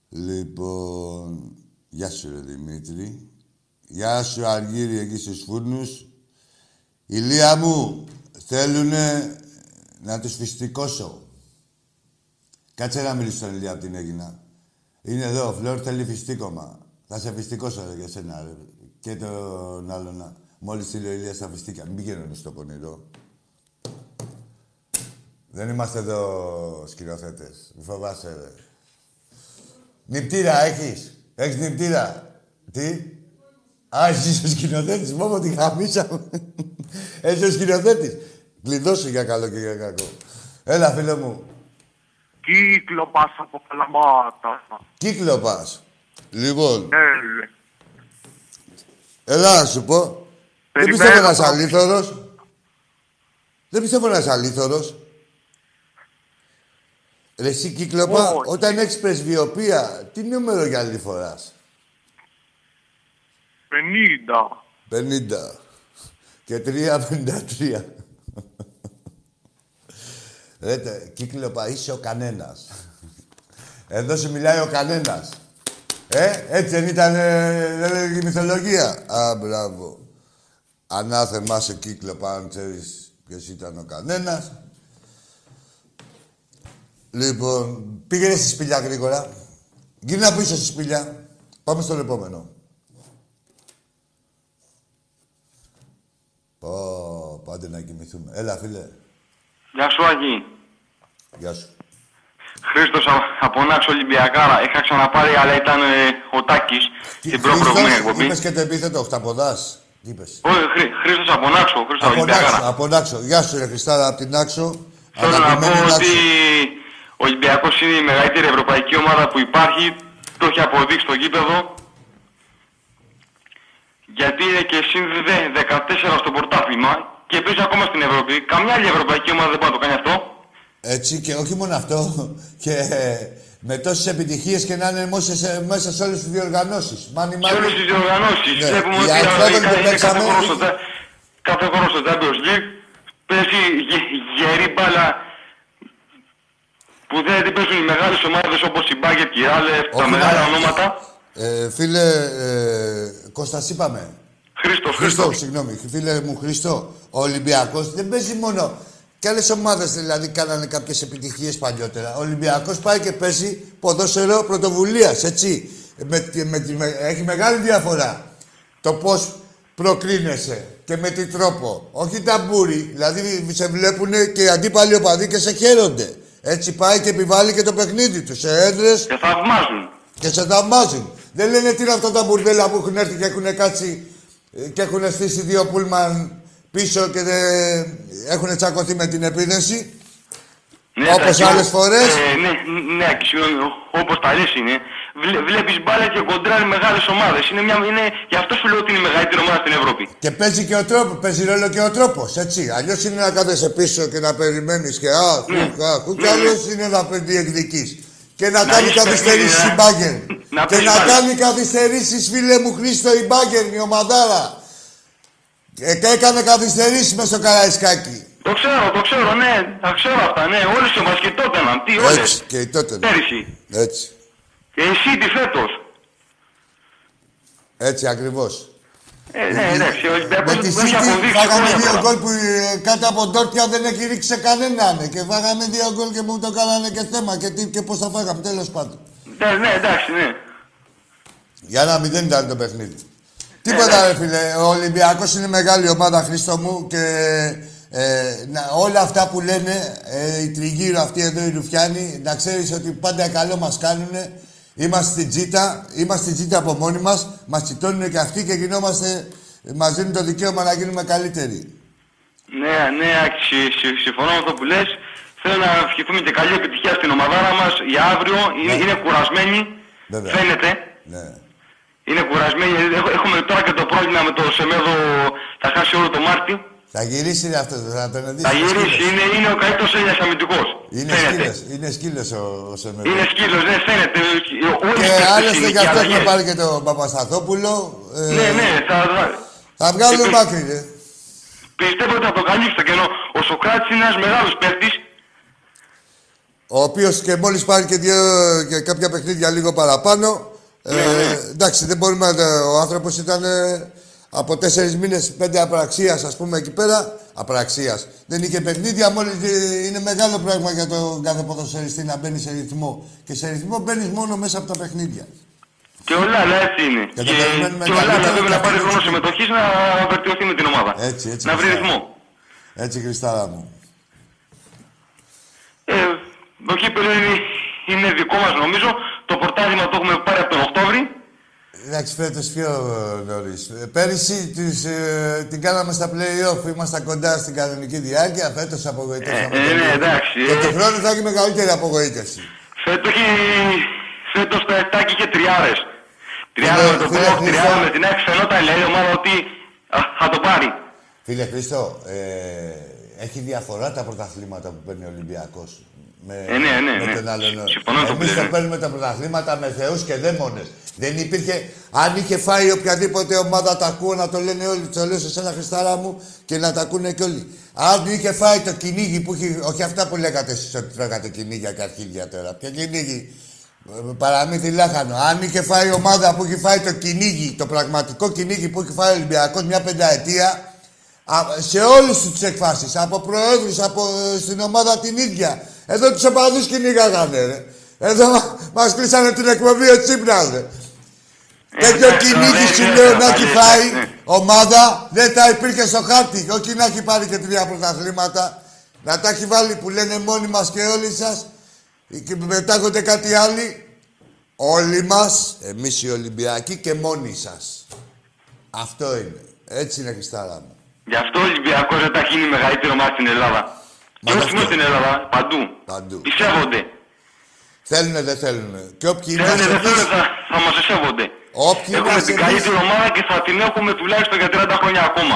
Λοιπόν... Γεια σου, ρε Δημήτρη. Γεια σου, Αργύρι, εκεί στους φούρνους. Ηλία μου, θέλουνε να τους φυστικώσω. Κάτσε να μιλήσω στον Ηλία από την Έγινα. Είναι εδώ, ο Φλόρ θέλει φυστίκωμα. Θα σε φυστικώσω ρε, για σένα, ρε. Και τον άλλο να. Μόλις στείλει ο Ηλίας τα φυστήκα. Μην πηγαίνουν στο πονηρό. Δεν είμαστε εδώ σκηνοθέτες. Μη φοβάσαι, ρε. Νυπτήρα έχεις; Έχεις νυπτήρα; Τι; Α, εσύ είσαι ο σκηνοθέτης. Μόνο τη χαμίσαμε. Εσύ ο σκηνοθέτης. Κλειδώσου για καλό και για κακό. Έλα, φίλε μου. Κύκλοπα από Καλαμάτα. Κύκλοπα. Λοιπόν. Ναι, ναι. Ελά, να σου πω. Περιμένω. Δεν πιστεύω ένα αλήθωρος. Δεν πιστεύω ένα αλήθωρος. Ρε εσύ κύκλοπα, όταν έχεις πρεσβειοποία, τι νούμερο για άλλη φορά; 50. 50. Και 353. Λέτε, κύκλοπα είσαι ο κανένας Εδώ σου μιλάει ο κανένας. Ε, έτσι δεν ήταν ε, η μυθολογία. Α, μπράβο. Ανάθεμα σε κύκλοπα, αν ξέρεις ποιος ήταν ο κανένας. Λοιπόν, πήγαινε στη σπηλιά γρήγορα. Γύρνα πίσω στη σπηλιά. Πάμε στο επόμενο. Πω, πάντε να κοιμηθούμε. Έλα, φίλε. Γεια σου Άγη. Γεια σου. Χρήστος α- από Νάξο Ολυμπιακάρα. Είχα ξαναπάρει, αλλά ήταν ε, ο Τάκης στην προ-προηγούμενη Χριστός, εκπομπή. είπες και το επίθετο, οχταποδάς. Τι είπες. Όχι, Χρή, Χρήστος από Νάξο, Χρήστος Από Νάξο, Ολυμπιακάρα. από Νάξο. Γεια σου, ρε Χριστάρα, από την Νάξο. Θέλω να πω Αγαπημένη ότι Νάξο. ο Ολυμπιακός είναι η μεγαλύτερη ευρωπαϊκή ομάδα που υπάρχει. Το έχει αποδείξει στο γήπεδο. Γιατί είναι και συν δε- 14 στο πρωτάθλημα και επίσης ακόμα στην Ευρώπη. Καμιά άλλη ευρωπαϊκή ομάδα δεν μπορεί να το κάνει αυτό. Έτσι και όχι μόνο αυτό. Και με τόσες επιτυχίες και να είναι μέσα σε, μέσα σε όλες τις διοργανώσεις. Μάνι, Σε μάνι. όλες τις διοργανώσεις. Ναι. Βλέπουμε Η ότι Eindhoven είναι που κάθε παίξαμε, χρόνο στο είχε- τε- κάθε χρόνο στο Champions League παίζει γε- γερή μπάλα που δεν την παίζουν οι μεγάλες ομάδες όπως η Μπάγκερ και η Άλεφ, τα Όχι, μεγάλα μα- ονόματα. Ε, φίλε, ε, Κώστας είπαμε. Χρήστος, Χριστό, Χρήστος. συγγνώμη. Φίλε μου, Χριστό. Ο Ολυμπιακός δεν παίζει μόνο Και άλλες ομάδες δηλαδή κάνανε κάποιες επιτυχίες παλιότερα. Ο Ολυμπιακός πάει και παίζει ποδόσφαιρο πρωτοβουλίας, έτσι. Με, με, με, έχει μεγάλη διαφορά το πώς προκρίνεσαι και με τι τρόπο. Όχι ταμπούρι. Δηλαδή σε βλέπουν και οι αντίπαλοι οπαδοί και σε χαίρονται. Έτσι πάει και επιβάλλει και το παιχνίδι τους. Σε έδρες Και θαυμάζουν. και σε θαυμάζουν. Δεν λένε τι είναι αυτά τα μπουρδέλα που έχουν έρθει και έχουν κάτσει ε, και έχουν στήσει δύο πούλμαν πίσω και δεν έχουν τσακωθεί με την επίδεση. Όπως τα- άλλες φορές. Ε, ναι, ναι, Άκη, συγγνώμη, όπως τα λες είναι. Βλέ, βλέπεις μπάλα και κοντράρει μεγάλες ομάδες. Είναι μια, είναι, γι' αυτό σου λέω ότι είναι η μεγαλύτερη ομάδα στην Ευρώπη. Και παίζει και ο τρόπο, παίζει ρόλο και ο τρόπος. Έτσι. Αλλιώς είναι να κάθεσαι πίσω και να περιμένεις και α, χου, α, χου, και άλλο είναι να διεκδικεί. Και να, Να κάνει έχεις καθυστερήσεις παιχνίδι, η να- μπάγκερ. να και παίζει να μπάλα. κάνει καθυστερήσεις, φίλε μου Χρήστο, η μπάγκερ, η ομαδάρα. Ε, και έκανε καθυστερήσεις μες στο Καραϊσκάκι. Το ξέρω, το ξέρω, ναι, τα ξέρω αυτά, ναι. Όλες οι ομάδες και τότε να, τι όλες. Έτσι και τότε. Πέρυσι. Έτσι. Και εσύ τι φέτος. Έτσι ακριβώς. Ε, ναι, εντάξει, ο Ολυμπιακός Με τη το έχει City αποδείξει φάγαμε χρόνια δύο τώρα. γκολ που ε, κάτω από ντόρτια δεν έχει ρίξει σε κανέναν. ε, Και φάγαμε δύο γκολ και μου το κάνανε και θέμα. Και, τι, και πώς τα φάγαμε, τέλος πάντων. Ναι, ναι, εντάξει, ναι. Για ένα μηδέν ήταν το παιχνίδι. Τίποτα, ρε φίλε. Ο Ολυμπιακός είναι μεγάλη ομάδα, Χρήστο μου. Και ε, να, όλα αυτά που λένε ε, οι τριγύρω αυτοί εδώ οι Ρουφιάνοι, να ξέρεις ότι πάντα καλό μας κάνουν. Είμαστε στην τζίτα, είμαστε στην τζίτα από μόνοι μας. Μας τσιτώνουν και αυτοί και γινόμαστε. Μας δίνουν το δικαίωμα να γίνουμε καλύτεροι. Ναι, ναι, Άκη, συ- συ- συμφωνώ με αυτό που λες. Θέλω να ευχηθούμε και καλή επιτυχία στην ομαδάρα μας για αύριο. Είναι, Ναι. είναι κουρασμένοι, Βέβαια. φαίνεται. Ναι. Είναι κουρασμένοι. Έχ- Έχουμε τώρα και το πρόβλημα με το Σεμέδο, θα χάσει όλο το Μάρτι. Θα γυρίσει ρε αυτός, θα τον δεις. Θα γυρίσει, είναι, είναι ο καλύτερος Έλληνας αμυντικός. Είναι φαίνεται. σκύλος, είναι σκύλος ο, ο Σεμέδο. Είναι σκύλος, ναι, φαίνεται. Όλοι οι Και παίκτες άλλωστε είναι γι' και αυτό έχουμε αλλαγές. πάρει και τον Παπασταθόπουλο. Ε, Ναι, ναι, θα, Θα βγάλουν Και- μάκρυ, ρε. πιστεύω ότι θα το καλύψει το κενό. Ο Σοκράτης είναι ένας μεγάλος παίκτης. Ο οποίος και μόλις πάρει και, δύο, και κάποια παιχνίδια λίγο παραπάνω. Ε, Ναι, ναι. εντάξει, δεν μπορούμε να. Ο άνθρωπος ήταν ε, από τέσσερις μήνες, πέντε απραξίας, ας πούμε εκεί πέρα. Απραξίας. Δεν είχε παιχνίδια, μόλις είναι μεγάλο πράγμα για τον κάθε ποδοσφαιριστή να μπαίνει σε ρυθμό. Και σε ρυθμό μπαίνεις μόνο μέσα από τα παιχνίδια. Και ο Λάλα έτσι είναι. Και Και, το περιμένουμε και ο καλύτερα Λάλα πρέπει και να αυτό πάρει είναι χρόνο έτσι. συμμετοχής να βελτιωθεί με την ομάδα. Έτσι, έτσι, Να βρει Χριστάρα. ρυθμό. Έτσι, Χριστάρα μου. Ε, το κύπελο είναι, είναι δικό μας νομίζω. Το πορτάρισμα το έχουμε πάρει από τον Οκτώβρη. Εντάξει, φέτος πιο νωρίς. Πέρυσι τις, ε, την κάναμε στα play-off, ήμασταν κοντά στην κανονική διάρκεια. Φέτος απογοητεύσαμε. Ε, ε, τον ναι, Λίβερ. εντάξει, Και ε. του χρόνου θα έχει μεγαλύτερη απογοήτευση. Φέτος, έχει, φέτος τα Εφτάκη είχε τριάρες. Τριάρα Φίλε, με το φίλε, Πόκ, Χρήστο. τριάρα με την ΑΕΚ. Φαινόταν λέει η ομάδα ότι α, θα το πάρει. Φίλε Χρήστο, ε, έχει διαφορά τα πρωταθλήματα που παίρνει ο Ολυμπιακός. Με, Ε, ναι, ναι, με ναι. τον άλλον. Συμφωνώ με το που Εμείς λέτε. το παίρνουμε τα πρωταθλήματα με θεούς και δαίμονες. Δεν υπήρχε. Αν είχε φάει οποιαδήποτε ομάδα, τα ακούω να το λένε όλοι. Το λέω σε σένα, Χριστάρα μου, και να τα ακούνε κι όλοι. Αν είχε φάει το κυνήγι που είχε. Όχι αυτά που λέγατε εσείς ότι τρώγατε κυνήγια και αρχίδια τώρα. Ποια κυνήγι; Ε, Παραμύθι λάχανο. Αν είχε φάει η ομάδα που είχε φάει το κυνήγι, το πραγματικό κυνήγι που είχε φάει ο Ολυμπιακός μια πενταετία, α, σε όλε τι εκφάσεις, από προέδρους, από ε, στην ομάδα την ίδια. Εδώ τους οπαδούς κυνήγαγανε, ρε. Εδώ μας κλείσανε την εκπομπή ο Τσίπρας, ρε. Τέτοιο εντάξει, κυνήγι ναι, σου ναι, λέω ναι, να έχει ναι, φάει ναι. ομάδα, δεν θα υπήρχε στο χάρτη. Όχι να έχει πάρει και τρία πρωταθλήματα. Να τα έχει βάλει που λένε μόνοι μας και όλοι σας. Και πετάγονται κάτι άλλοι. Όλοι μας, εμείς οι Ολυμπιακοί και μόνοι σας. Αυτό είναι. Έτσι είναι, Χριστάρα μου. Γι' αυτό ο Ολυμπιακός δεν τα έχει είναι η μεγαλύτερη ομάδα στην Ελλάδα. Μα Και γι' όχι μόνο αυτό. στην Ελλάδα, παντού. Παντού. Πιστεύονται. Θέλουνε, δεν θέλουνε. Και όποιοι Θέλουν, είμαστε δεν θέλουν, εμείς, θα, θα μας εισεύονται. όποιοι Έχουμε είμαστε την εμείς, καλύτερη ομάδα και θα την έχουμε τουλάχιστον για 30 χρόνια ακόμα.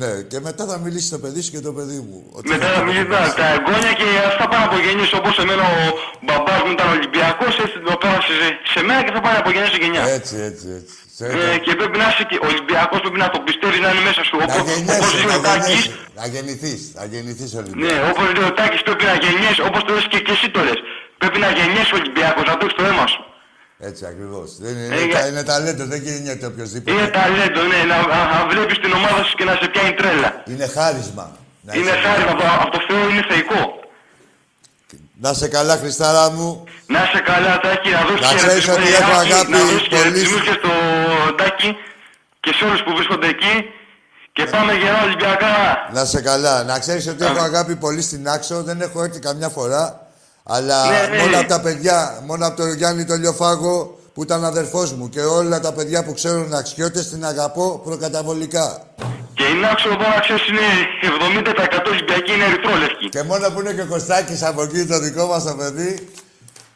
Ναι, και μετά θα μιλήσει το παιδί σου και το παιδί μου. Ότι Μετά θα θα το μιλήσει μιλήσει. τα εγγόνια και αυτά πάνε από γενιές όπως εμένα ο μπαμπάς μου ήταν Ολυμπιακός, έτσι το πέρασε σε, σε μένα και θα πάνε από γενιά σε γενιά. Έτσι, έτσι, έτσι. Σε Ε, και πρέπει να είσαι και Ολυμπιακός, πρέπει να το πιστεύεις να είναι μέσα σου. Να Όπως, όπως γεννιέσαι, λέει να ο Τάκης, γεννιέσαι. Να γεννηθείς, να γεννηθείς ναι, Ολυμπιακός. όπως λέει ο Τάκης πρέπει να γεννιέσαι, όπως το λες και, και εσύ το λες. Πρέπει να γεννιέσαι Ολυμπιακός, να το έχεις στο αίμα σου. Έτσι ακριβώς. Δεν είναι, Ε, είναι, για- τα- είναι ταλέντο, δεν γεννιέται οποιοδήποτε. Είναι ταλέντο, ναι, να, να, να βλέπεις την ομάδα σου και να σε πιάνει τρέλα. Είναι χάρισμα. Είναι χάρη από, από το Θεό, είναι θεϊκό. Να σε καλά, Χριστάρα μου. Να είσαι καλά, Τάκη, να δώσεις Να ξέρεις χαιρετισμούς ότι στο έχω Ιάκη, αγάπη Να δώσεις πολύ. χαιρετισμούς και στο Τάκη και σε όλους που βρίσκονται εκεί. Και πάμε γερά Ολυμπιακά. Να σε καλά. Να ξέρεις ότι έχω αγάπη πολύ στην Άξο. Δεν έχω έρθει καμιά φορά. Αλλά Ναι, ναι. μόνο από τα παιδιά, μόνο από τον Γιάννη τον Λιοφάγο που ήταν αδερφός μου και όλα τα παιδιά που ξέρουν αξιώτες την αγαπώ προκαταβολικά. Και η Νάξο εδώ να ξέρεις είναι 70% Ολυμπιακή, είναι ερυθρόλευκη. Και μόνο που είναι και ο Κωστάκης από εκεί το δικό μας το παιδί.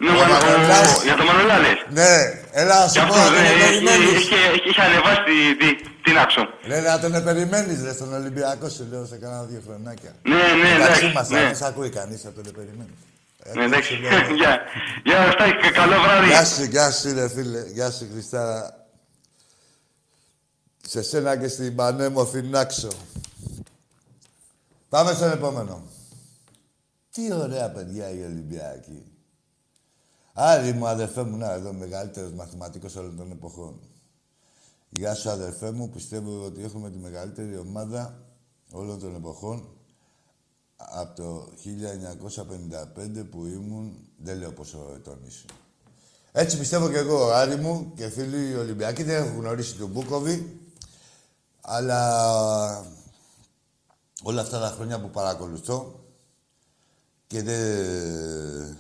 Ναι, Ο ο- ο- Μανολάς. ο- Για το Μανολά λες. Ναι, έλα να Γι' σου πω αυτό να τον ε, έχει- περιμένεις. έχει- έχει ανεβάσει τη- τη- την Άξο. Ρε να τον περιμένεις ρε στον Ολυμπιακό σου λέω σε κάνα δύο χρονάκια. Ναι, ναι, Εντάξει εντάξει. μας, ναι. αν σ' ακούει κανείς θα τον περιμένει. Ναι, εντάξει. σου λέω. Γεια. Γεια, Στάκη, καλό βράδυ. Γεια σου, γεια σου ρε φίλε. Γεια σου Χριστάρα. Σε σένα και στην πανέμορφη Νάξο. Πάμε στον επόμενο. Τι ωραία παιδιά οι Ολυμπιακοί. Άρη μου, αδερφέ μου, να εδώ μεγαλύτερος μαθηματικός όλων των εποχών. Γεια σου, αδερφέ μου. Πιστεύω ότι έχουμε τη μεγαλύτερη ομάδα όλων των εποχών από το 1955 που ήμουν, δεν λέω πόσο ετών είσαι. Έτσι πιστεύω και εγώ, Άρη μου και φίλοι Ολυμπιακοί. Δεν έχω γνωρίσει τον Μπούκοβι, αλλά όλα αυτά τα χρόνια που παρακολουθώ και δεν...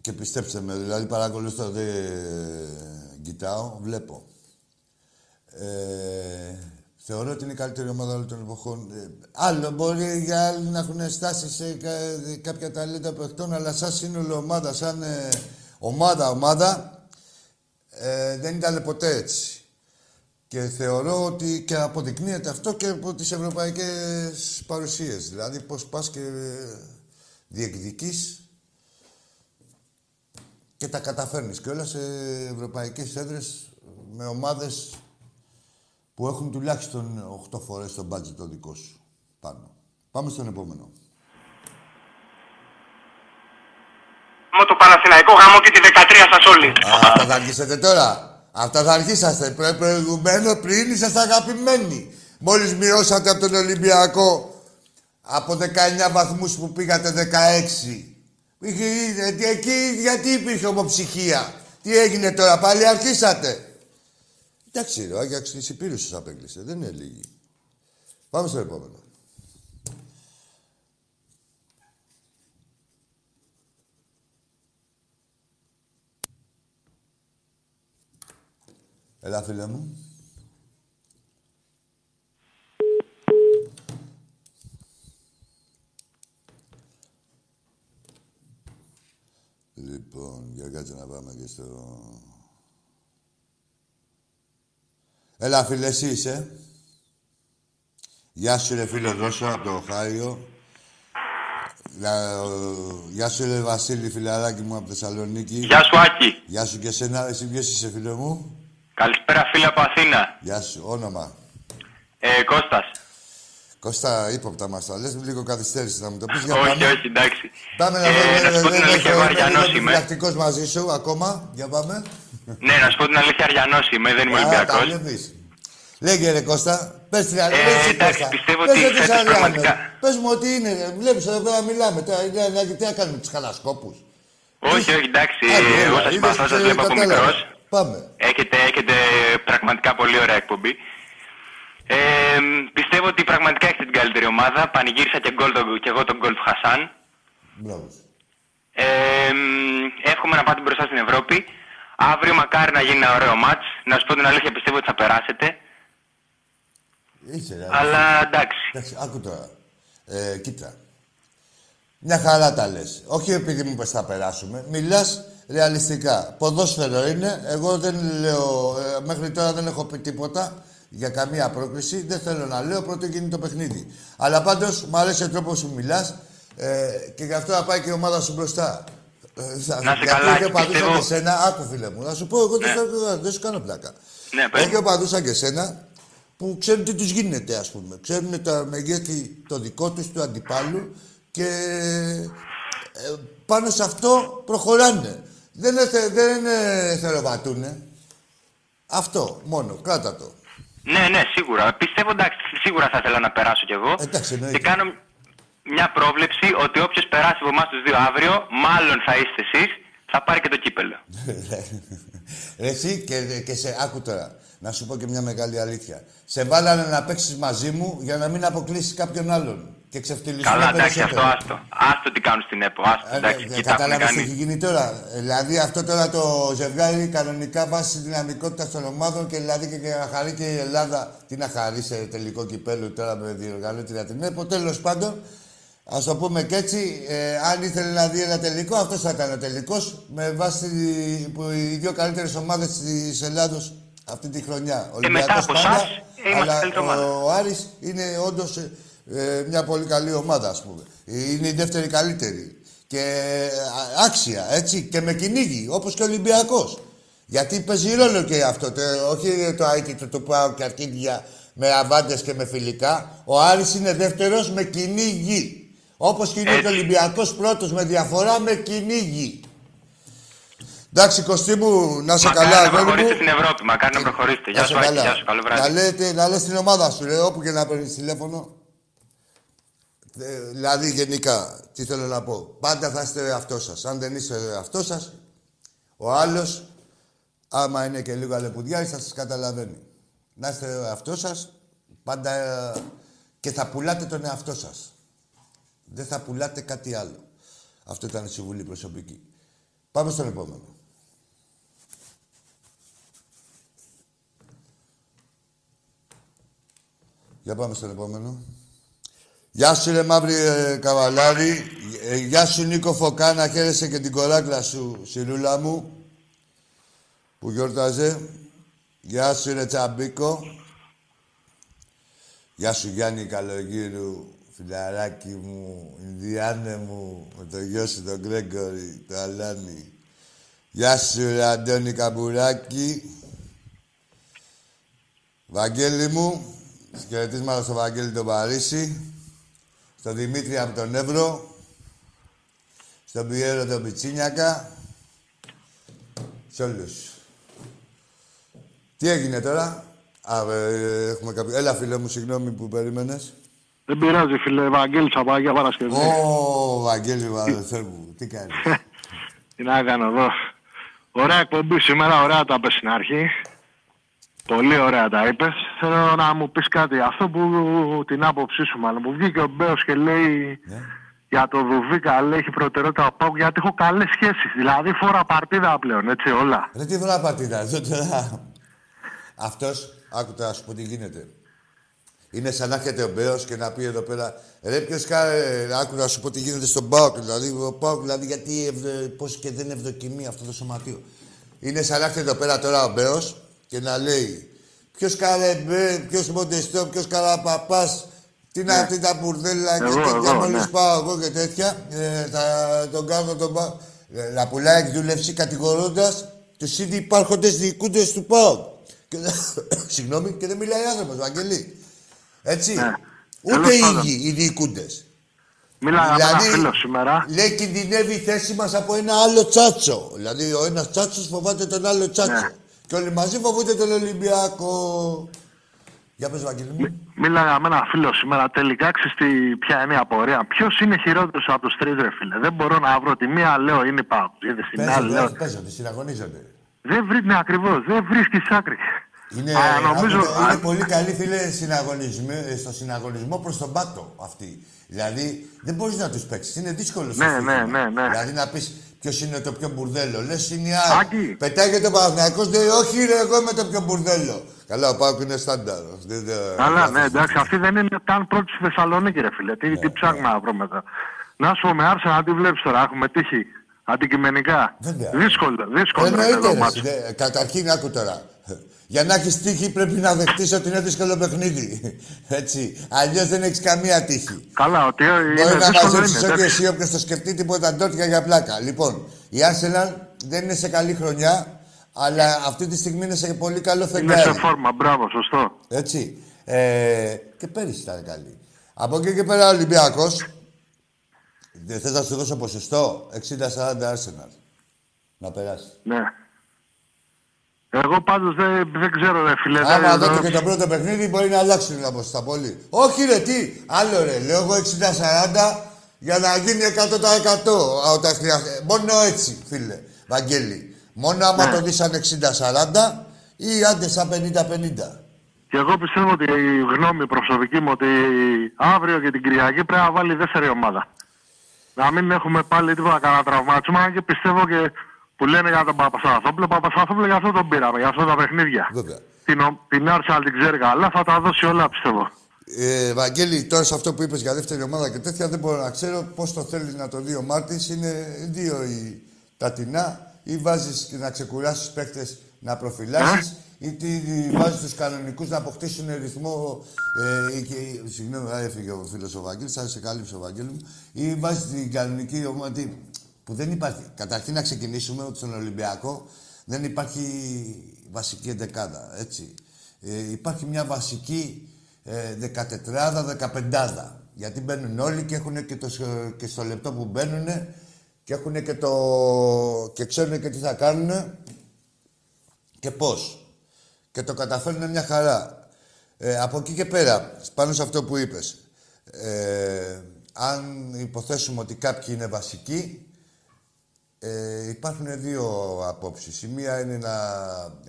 Και πιστέψτε με, δηλαδή παρακολουθώ, δεν κοιτάω, βλέπω. Ε, θεωρώ ότι είναι η καλύτερη ομάδα όλων των εποχών. Ε, άλλο μπορεί για άλλοι να έχουν στάσει σε κα- κάποια ταλέντα παιχτών, αλλά σαν σύνολο ομάδα, σαν ε, ομάδα, ομάδα, ε, δεν ήταν ποτέ έτσι. Και θεωρώ ότι και αποδεικνύεται αυτό και από τις ευρωπαϊκές παρουσίες. Δηλαδή πώς πας και ε, διεκδικείς και τα καταφέρνεις και όλα σε ευρωπαϊκές έδρες με ομάδες που έχουν τουλάχιστον 8 φορές το μπάτζετ το δικό σου πάνω. Πάμε στον επόμενο. Με το Παναθηναϊκό γαμό και τη 13 σας όλοι. Α, αυτά θα αρχίσετε τώρα. Αυτά θα αρχίσαστε. Προ, προηγουμένω πριν ήσασταν αγαπημένοι. Μόλις μειώσατε από τον Ολυμπιακό από 19 βαθμούς που πήγατε 16. Είχε, ε, τι- εκεί γιατί υπήρχε ομοψυχία. Τι έγινε τώρα, πάλι αρχίσατε. Εντάξει, ρε, ο Άγιαξ της Υπήρους σας απέκλεισε. Δεν είναι λίγοι. Πάμε στο επόμενο. Έλα, φίλε μου. Λοιπόν, για κάτσε να πάμε και στο... Έλα, φίλε, εσύ είσαι. Γεια σου, ρε φίλε Δόσο, από το Οχάιο. Γεια, γεια σου, ρε Βασίλη, φιλαράκι μου, από Θεσσαλονίκη. Γεια σου, Άκη. Γεια σου και εσένα. Εσύ ποιος είσαι, φίλε μου; Καλησπέρα, φίλε από Αθήνα. Γεια σου. Όνομα. Ε, Κώστας. Κώστα, ύποπτα μας τα λες. Λίγο καθυστέρηση να μου το πεις. Για Όχι, πάμε. όχι, εντάξει. Πάμε να Ε, δούμε. να σου πω την αλήθεια, εγώ Αριανός είμαι. Διδακτικός μαζί σου ακόμα. Για πάμε. Ναι, να σου πω την αλήθεια, Αριανός είμαι, δεν είμαι Α, τα Ολυμπιακός. βλέπεις. Λέγε ρε Κώστα, πες την αλήθεια. Ε, πες την εντάξει, Κώστα. πιστεύω Πες ότι ότι είσαι φέτος Αριάνος. πραγματικά- Πες μου ότι είναι. ρε. Βλέπεις εδώ πέρα μιλάμε. Τώρα, είναι- να- Τι να κάνουμε τους χαλασκόπους. Όχι, όχι, εντάξει. Άντε, έλα, Εγώ σας είδες, συμπαθώ, σας ε, βλέπω από κατάλαβα. μικρός. Πάμε. Έχετε, έχετε πραγματικά πολύ ωραία εκπομπή. Ε, πιστεύω ότι πραγματικά έχετε την καλύτερη ομάδα. Πανηγύρισα και, γκολ, τον- και εγώ τον γκολ του Χασάν. Μπράβος. Ε, εύχομαι να πάτε μπροστά στην Ευρώπη. Αύριο μακάρι να γίνει ένα ωραίο μάτς. Να σου πω την αλήθεια, πιστεύω ότι θα περάσετε. Είσαι ρε. Αλλά εντάξει. Εντάξει, άκου τώρα. Ε, κοίτα. Μια χαρά τα λες. Όχι επειδή μου πες θα περάσουμε. Μιλάς ρεαλιστικά. Ποδόσφαιρο είναι. Εγώ δεν λέω... ε, μέχρι τώρα δεν έχω πει τίποτα για καμία πρόκριση. Δεν θέλω να λέω. Πρώτο γίνει το παιχνίδι. Αλλά πάντως μου αρέσει ο τρόπος που μιλάς ε, και γι' αυτό να πάει και η ομάδα σου μπροστά. Ε, θα- Να είσαι γιατί καλά, έχει οπαδούς σαν πιστεύω- και σένα. Άκου φίλε μου. Να σου πω εγώ δεν, θα- δεν σου κάνω πλάκα. Ναι, πες. Έχει οπαδούς σαν και σένα που ξέρουν τι τους γίνεται, ας πούμε. Ξέρουν τα μεγέθη το δικό τους, του αντιπάλου και ε, πάνω σε αυτό προχωράνε. Δεν, εθε, δεν ε, θεροβατούνε. Αυτό μόνο. Κράτα το. Ναι, ναι, σίγουρα. Πιστεύω εντάξει, σίγουρα θα ήθελα να περάσω κι εγώ. Εντάξει, εννοείται. και κάνω μια πρόβλεψη ότι όποιος περάσει από εμάς τους δύο αύριο, μάλλον θα είστε εσείς, θα πάρει και το κύπελο. Ρε Εσύ και, και σε άκου τώρα. Να σου πω και μια μεγάλη αλήθεια. Σε βάλανε να παίξεις μαζί μου για να μην αποκλείσεις κάποιον άλλον. Και ξεφτυλιστούν Καλά, εντάξει, περισσότερο. αυτό άστο. Άστο τι κάνουν στην ΕΠΟ. Άστο, εντάξει, Ε, εκεί τα έχουν Κατάλαβες τι κάνει. έχει γίνει τώρα. Ε, Δηλαδή αυτό τώρα το ζευγάρι κανονικά βάσει δυναμικότητας των ομάδων και δηλαδή και, και να χαρεί και η Ελλάδα. Τι να χαρεί σε τελικό κυπέλο τώρα με διοργανώτρια την ΕΠΟ. Τέλος πάντων, ας το πούμε και έτσι, ε, αν ήθελε να δει ένα τελικό, αυτός θα ήταν ο τελικός με βάση που οι δύο καλύτερες ομάδες της Ελλάδος αυτή τη χρονιά. Ο Ε, μετά Ολυμπιακός από πάντα, εσάς, είμαστε αλλά καλύτερη ομάδα; ο Άρης είναι όντως μια πολύ καλή ομάδα, ας πούμε. Είναι η δεύτερη καλύτερη. Και ε, α, άξια, έτσι, και με κυνήγι, όπως και ο Ολυμπιακός. Γιατί παίζει ρόλο και αυτό, το, όχι το αίτητο του πάω και αρχίδια με αβάντες και με φιλικά. Ο Άρης είναι δεύτερος με κυνήγι. Όπως και είναι και ο Έτσι. Ολυμπιακός πρώτος με διαφορά με κυνήγι. Εντάξει, Κωστή μου, να σε Μακάρι καλά, να αγόρι μου. προχωρήσετε στην Ευρώπη, μακάρι να προχωρήσετε. Γεια Να σου, σε Άκη, καλά. γεια σου, καλό Να, βράδυ. λέτε, να λες την ομάδα σου, ρε, όπου και να παίρνεις τηλέφωνο. Ε, δηλαδή, γενικά, τι θέλω να πω. Πάντα θα είστε εαυτό σας. Αν δεν είστε εαυτό σας, ο άλλος, άμα είναι και λίγο αλεπουδιάρης, θα σας καταλαβαίνει. Να είστε εαυτό σας, πάντα ε, και θα πουλάτε τον εαυτό σας. Δεν θα πουλάτε κάτι άλλο. Αυτό ήταν η συμβουλή προσωπική. Πάμε στον επόμενο. Για πάμε στον επόμενο. Γεια σου ρε μαύρη ε, καβαλάρη. Ε, γεια σου Νίκο Φωκά, να χαίρεσαι και την κοράκλα σου, σιρούλα μου, που γιόρταζε. Γεια σου ρε Τσαμπίκο. Γεια σου Γιάννη Καλογύρου, φιλαράκι μου, Ινδιάνε μου, με το γιο σου τον Γκρέγκορη, το Αλάνι. Γεια σου ρε Αντώνη Καμπουράκη. Βαγγέλη μου, χαιρετίσματα στο Βαγγέλη τον Παρίσι, στο Δημήτρη από τον Εύρο, στον Πιέρο τον Πιτσίνιακα, σε όλους. Τι έγινε τώρα, Α, ε, έχουμε κάποιο... Έλα φίλε μου, συγγνώμη που περίμενες. Δεν πειράζει, φίλε. Βαγγέλη Τσαπάγια Παρασκευή. Ω, Βαγγέλη μου, αδελφέ μου, τι κάνεις. Τι να κάνω εδώ. Ωραία εκπομπή σήμερα, ωραία τα είπες στην αρχή. Πολύ ωραία τα είπες. Θέλω να μου πεις κάτι. Αυτό που την άποψή σου μάλλον, που βγήκε ο Μπέος και λέει Ναι. για το Δουβίκα, λέει έχει προτεραιότητα ο Πάουκ γιατί έχω καλές σχέσεις. Δηλαδή φορά παρτίδα πλέον, έτσι όλα. Ρε τι βρά πατήτα, εδώ τώρα. Αυτός, άκου τώρα, να σου πω τι γίνεται. Είναι σαν να έρχεται ο Μπέος και να πει εδώ πέρα, ρε ποιος κάνει, άκου να σου πω τι γίνεται στον ΠΑΟΚ. Δηλαδή, ο ΠΑΟΚ, δηλαδή, γιατί ευδο, πώς και δεν ευδοκιμεί αυτό το σωματείο. Είναι σαν να έρχεται εδώ πέρα τώρα ο Μπέος και να λέει, ποιος καρεμπέ, ποιος μοντεστό, ποιος καραπαπάς, τι είναι αυτή τα μπουρδέλα και Εγώ, τέτοια, εγώ, μόλις ναι. πάω εγώ και τέτοια, ε, θα τον κάνω τον ΠΑΟΚ. Ε, Να πουλάει εκδούλευση κατηγορώντας τους ήδη υπάρχοντες διοικούντες του ΠΑΟΚ. Και, συγγνώμη, και δεν μιλάει άνθρωπος, Βαγγελή. Έτσι. Ναι. Ούτε Τέλος οι πάντων. ίδιοι, οι διοικούντες. Μίλαγα με Δηλαδή, ένα φίλο σήμερα. Λέει κινδυνεύει η θέση μας από ένα άλλο τσάτσο. Δηλαδή ο ένας τσάτσος φοβάται τον άλλο τσάτσο. Ναι. Και όλοι μαζί φοβούνται τον Ολυμπιακό. Για πες Βαγγέλη μου. Μίλαγα με ένα φίλο σήμερα. Τελικά ξέρεις τι, ποια είναι η απορία. Ποιος είναι χειρότερος από τους τρεις, ρε φίλε; Δεν μπορώ να βρω. Τη μία λέω είναι Πάουκ. Είδες την άλλη Παίζονται, λέω. όχι, παίζονται, συναγωνίζονται. Δεν βρίσκει ναι, ακριβώς. Δεν βρίσκει άκρη. Είναι, Α, νομίζω. άκουτε, είναι α, πολύ καλή φίλε συναγωνισμό, ε, στο συναγωνισμό προς τον πάτο αυτοί. Δηλαδή δεν μπορείς να τους παίξεις. Είναι δύσκολο στο Ναι, στοίχημα. ναι, ναι, ναι. Δηλαδή να πεις ποιος είναι το πιο μπουρδέλο. Λες είναι η άλλη. Άκη. Πετάγεται ο Παναθηναϊκός, λέει όχι ρε εγώ είμαι το πιο μπουρδέλο. Καλά ο Πάουκ είναι στάνταρ. Δεν, δεν- Καλά, δεν- ναι, εντάξει. Αυτή δεν είναι καν πρώτη στη Θεσσαλονίκη, ρε φίλε. Τι, Ναι, τι ψάχνουμε να βρούμε εδώ. Να σου πω με άρσα να τη βλέπεις τώρα. Έχουμε τύχει. Αντικειμενικά. Βέβαια. Δύσκολο, δύσκολο είναι Εννοείται, το ρε, μάτσο. συ- δε- Καταρχήν, άκου τώρα. Για να έχεις τύχη πρέπει να δεχτείς ότι είναι δύσκολο παιχνίδι. Έτσι. Αλλιώς δεν έχεις καμία τύχη. Καλά, ότι είναι Μπορεί να δύσκολο μαζέψει είναι. ό,τι εντάξει. εσύ όποιος το σκεφτεί τίποτα ντόρτια για πλάκα. Λοιπόν, η Arsenal δεν είναι σε καλή χρονιά, αλλά αυτή τη στιγμή είναι σε πολύ καλό Είναι σε φεγγάρι. φόρμα, μπράβο, σωστό. Έτσι. Ε, και πέρυσι ήταν καλή. Από εκεί και πέρα ο Ολυμπιακός. Δεν θες να σου δώσω ποσοστό; 60-40 Arsenal. Να περάσει. Ναι. Εγώ πάντως δεν, δεν ξέρω, ρε φίλε. Άμα δεν- δω και το πρώτο παιχνίδι, μπορεί να αλλάξουν την απόσταση πολύ. Όχι, ρε, τι; Άλλο ρε. Λέω εγώ 60-40 για να γίνει 100%. Α, Όταν χρειάζεται. Μόνο έτσι, φίλε. Βαγγέλη. Μόνο άμα το δεις σαν 60-40 ή άντε σαν 50-50. Και εγώ πιστεύω ότι η γνώμη προσωπική μου ότι αύριο και την Κυριακή πρέπει να βάλει δεύτερη ομάδα. Να μην έχουμε πάλι τίποτα κανένα τραυματισμό και πιστεύω και που λένε για τον Παπασαθόπουλο. Παπασαθόπουλο για αυτό τον πήραμε, για αυτά τα παιχνίδια. Βέβαια. Την, ο- την Arsenal την ξέρει καλά, θα τα δώσει όλα πιστεύω. Ε, Βαγγέλη, τώρα σε αυτό που είπες για δεύτερη ομάδα και τέτοια δεν μπορώ να ξέρω πώς το θέλεις να το δει ο Μάρτης. Είναι δύο οι, τα τεινά ή βάζεις και να ξεκουράσεις παίχτες να προφυλάσσεις ή τι βάζεις τους κανονικούς να αποκτήσουν ρυθμό ε, ή και, συγγνώμη, α, έφυγε ο φίλος ο Βαγγέλης, θα σε κάλυψε ο Βαγγέλη μου ή βάζεις την κανονική ομάδα τι- που δεν υπάρχει. Καταρχήν να ξεκινήσουμε ότι στον Ολυμπιακό δεν υπάρχει βασική εντεκάδα, έτσι. Ε, υπάρχει μια βασική ε, 14, 15. Γιατί μπαίνουν όλοι και έχουν και, το, σ- και στο λεπτό που μπαίνουν και έχουν και το. και ξέρουν και τι θα κάνουν και πώς. Και το καταφέρνουν μια χαρά. Ε, από εκεί και πέρα, πάνω σε αυτό που είπες, ε, αν υποθέσουμε ότι κάποιοι είναι βασικοί, ε, υπάρχουν δύο απόψεις. Η μία είναι να,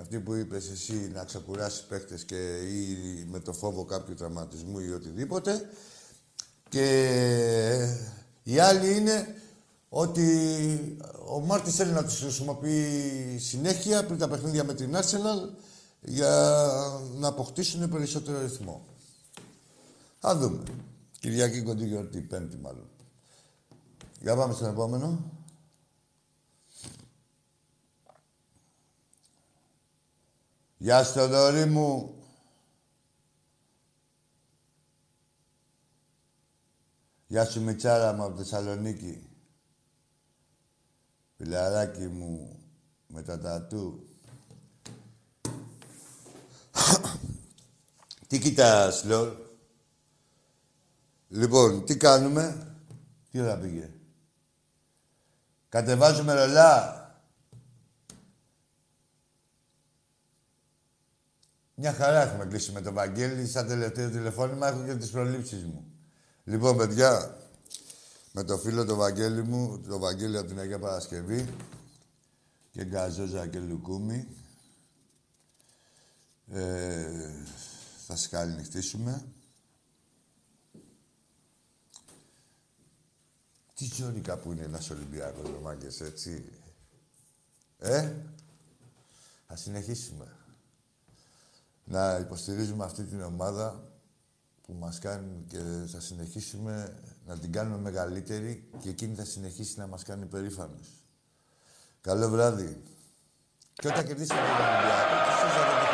αυτή που είπες εσύ, να ξεκουράσει παίχτες και ή με το φόβο κάποιου τραυματισμού ή οτιδήποτε. Και η άλλη είναι ότι ο Μάρτης θέλει να τους χρησιμοποιεί συνέχεια πριν τα παιχνίδια με την Arsenal για να αποκτήσουν περισσότερο ρυθμό. Θα δούμε. Κυριακή κοντή γιορτή, πέμπτη μάλλον. Για πάμε στον επόμενο. Γεια σου, Θοδωρή μου. Γεια σου, Μιτσάρα μου από Θεσσαλονίκη. Φιλαράκι μου με τα τατού. τι κοιτάς, Λόρ; Λοιπόν, τι κάνουμε; Τι ώρα πήγε; Κατεβάζουμε ρολά; Μια χαρά έχουμε κλείσει με τον Βαγγέλη. Σαν τελευταίο τηλεφώνημα έχω και τις προλήψεις μου. Λοιπόν, παιδιά, με το φίλο το Βαγγέλη μου, το Βαγγέλη από την Αγία Παρασκευή και Γκαζόζα και Λουκούμι, ε, θα σε καληνυχτήσουμε. Τι ζώρικα που είναι ένας Ολυμπιακός, ρε μάγκες, έτσι; Ε, θα συνεχίσουμε να υποστηρίζουμε αυτή την ομάδα που μας κάνει και θα συνεχίσουμε να την κάνουμε μεγαλύτερη και εκείνη θα συνεχίσει να μας κάνει περήφανος. Καλό βράδυ. Και όταν κερδίσαμε τον Ολυμπιακό, τους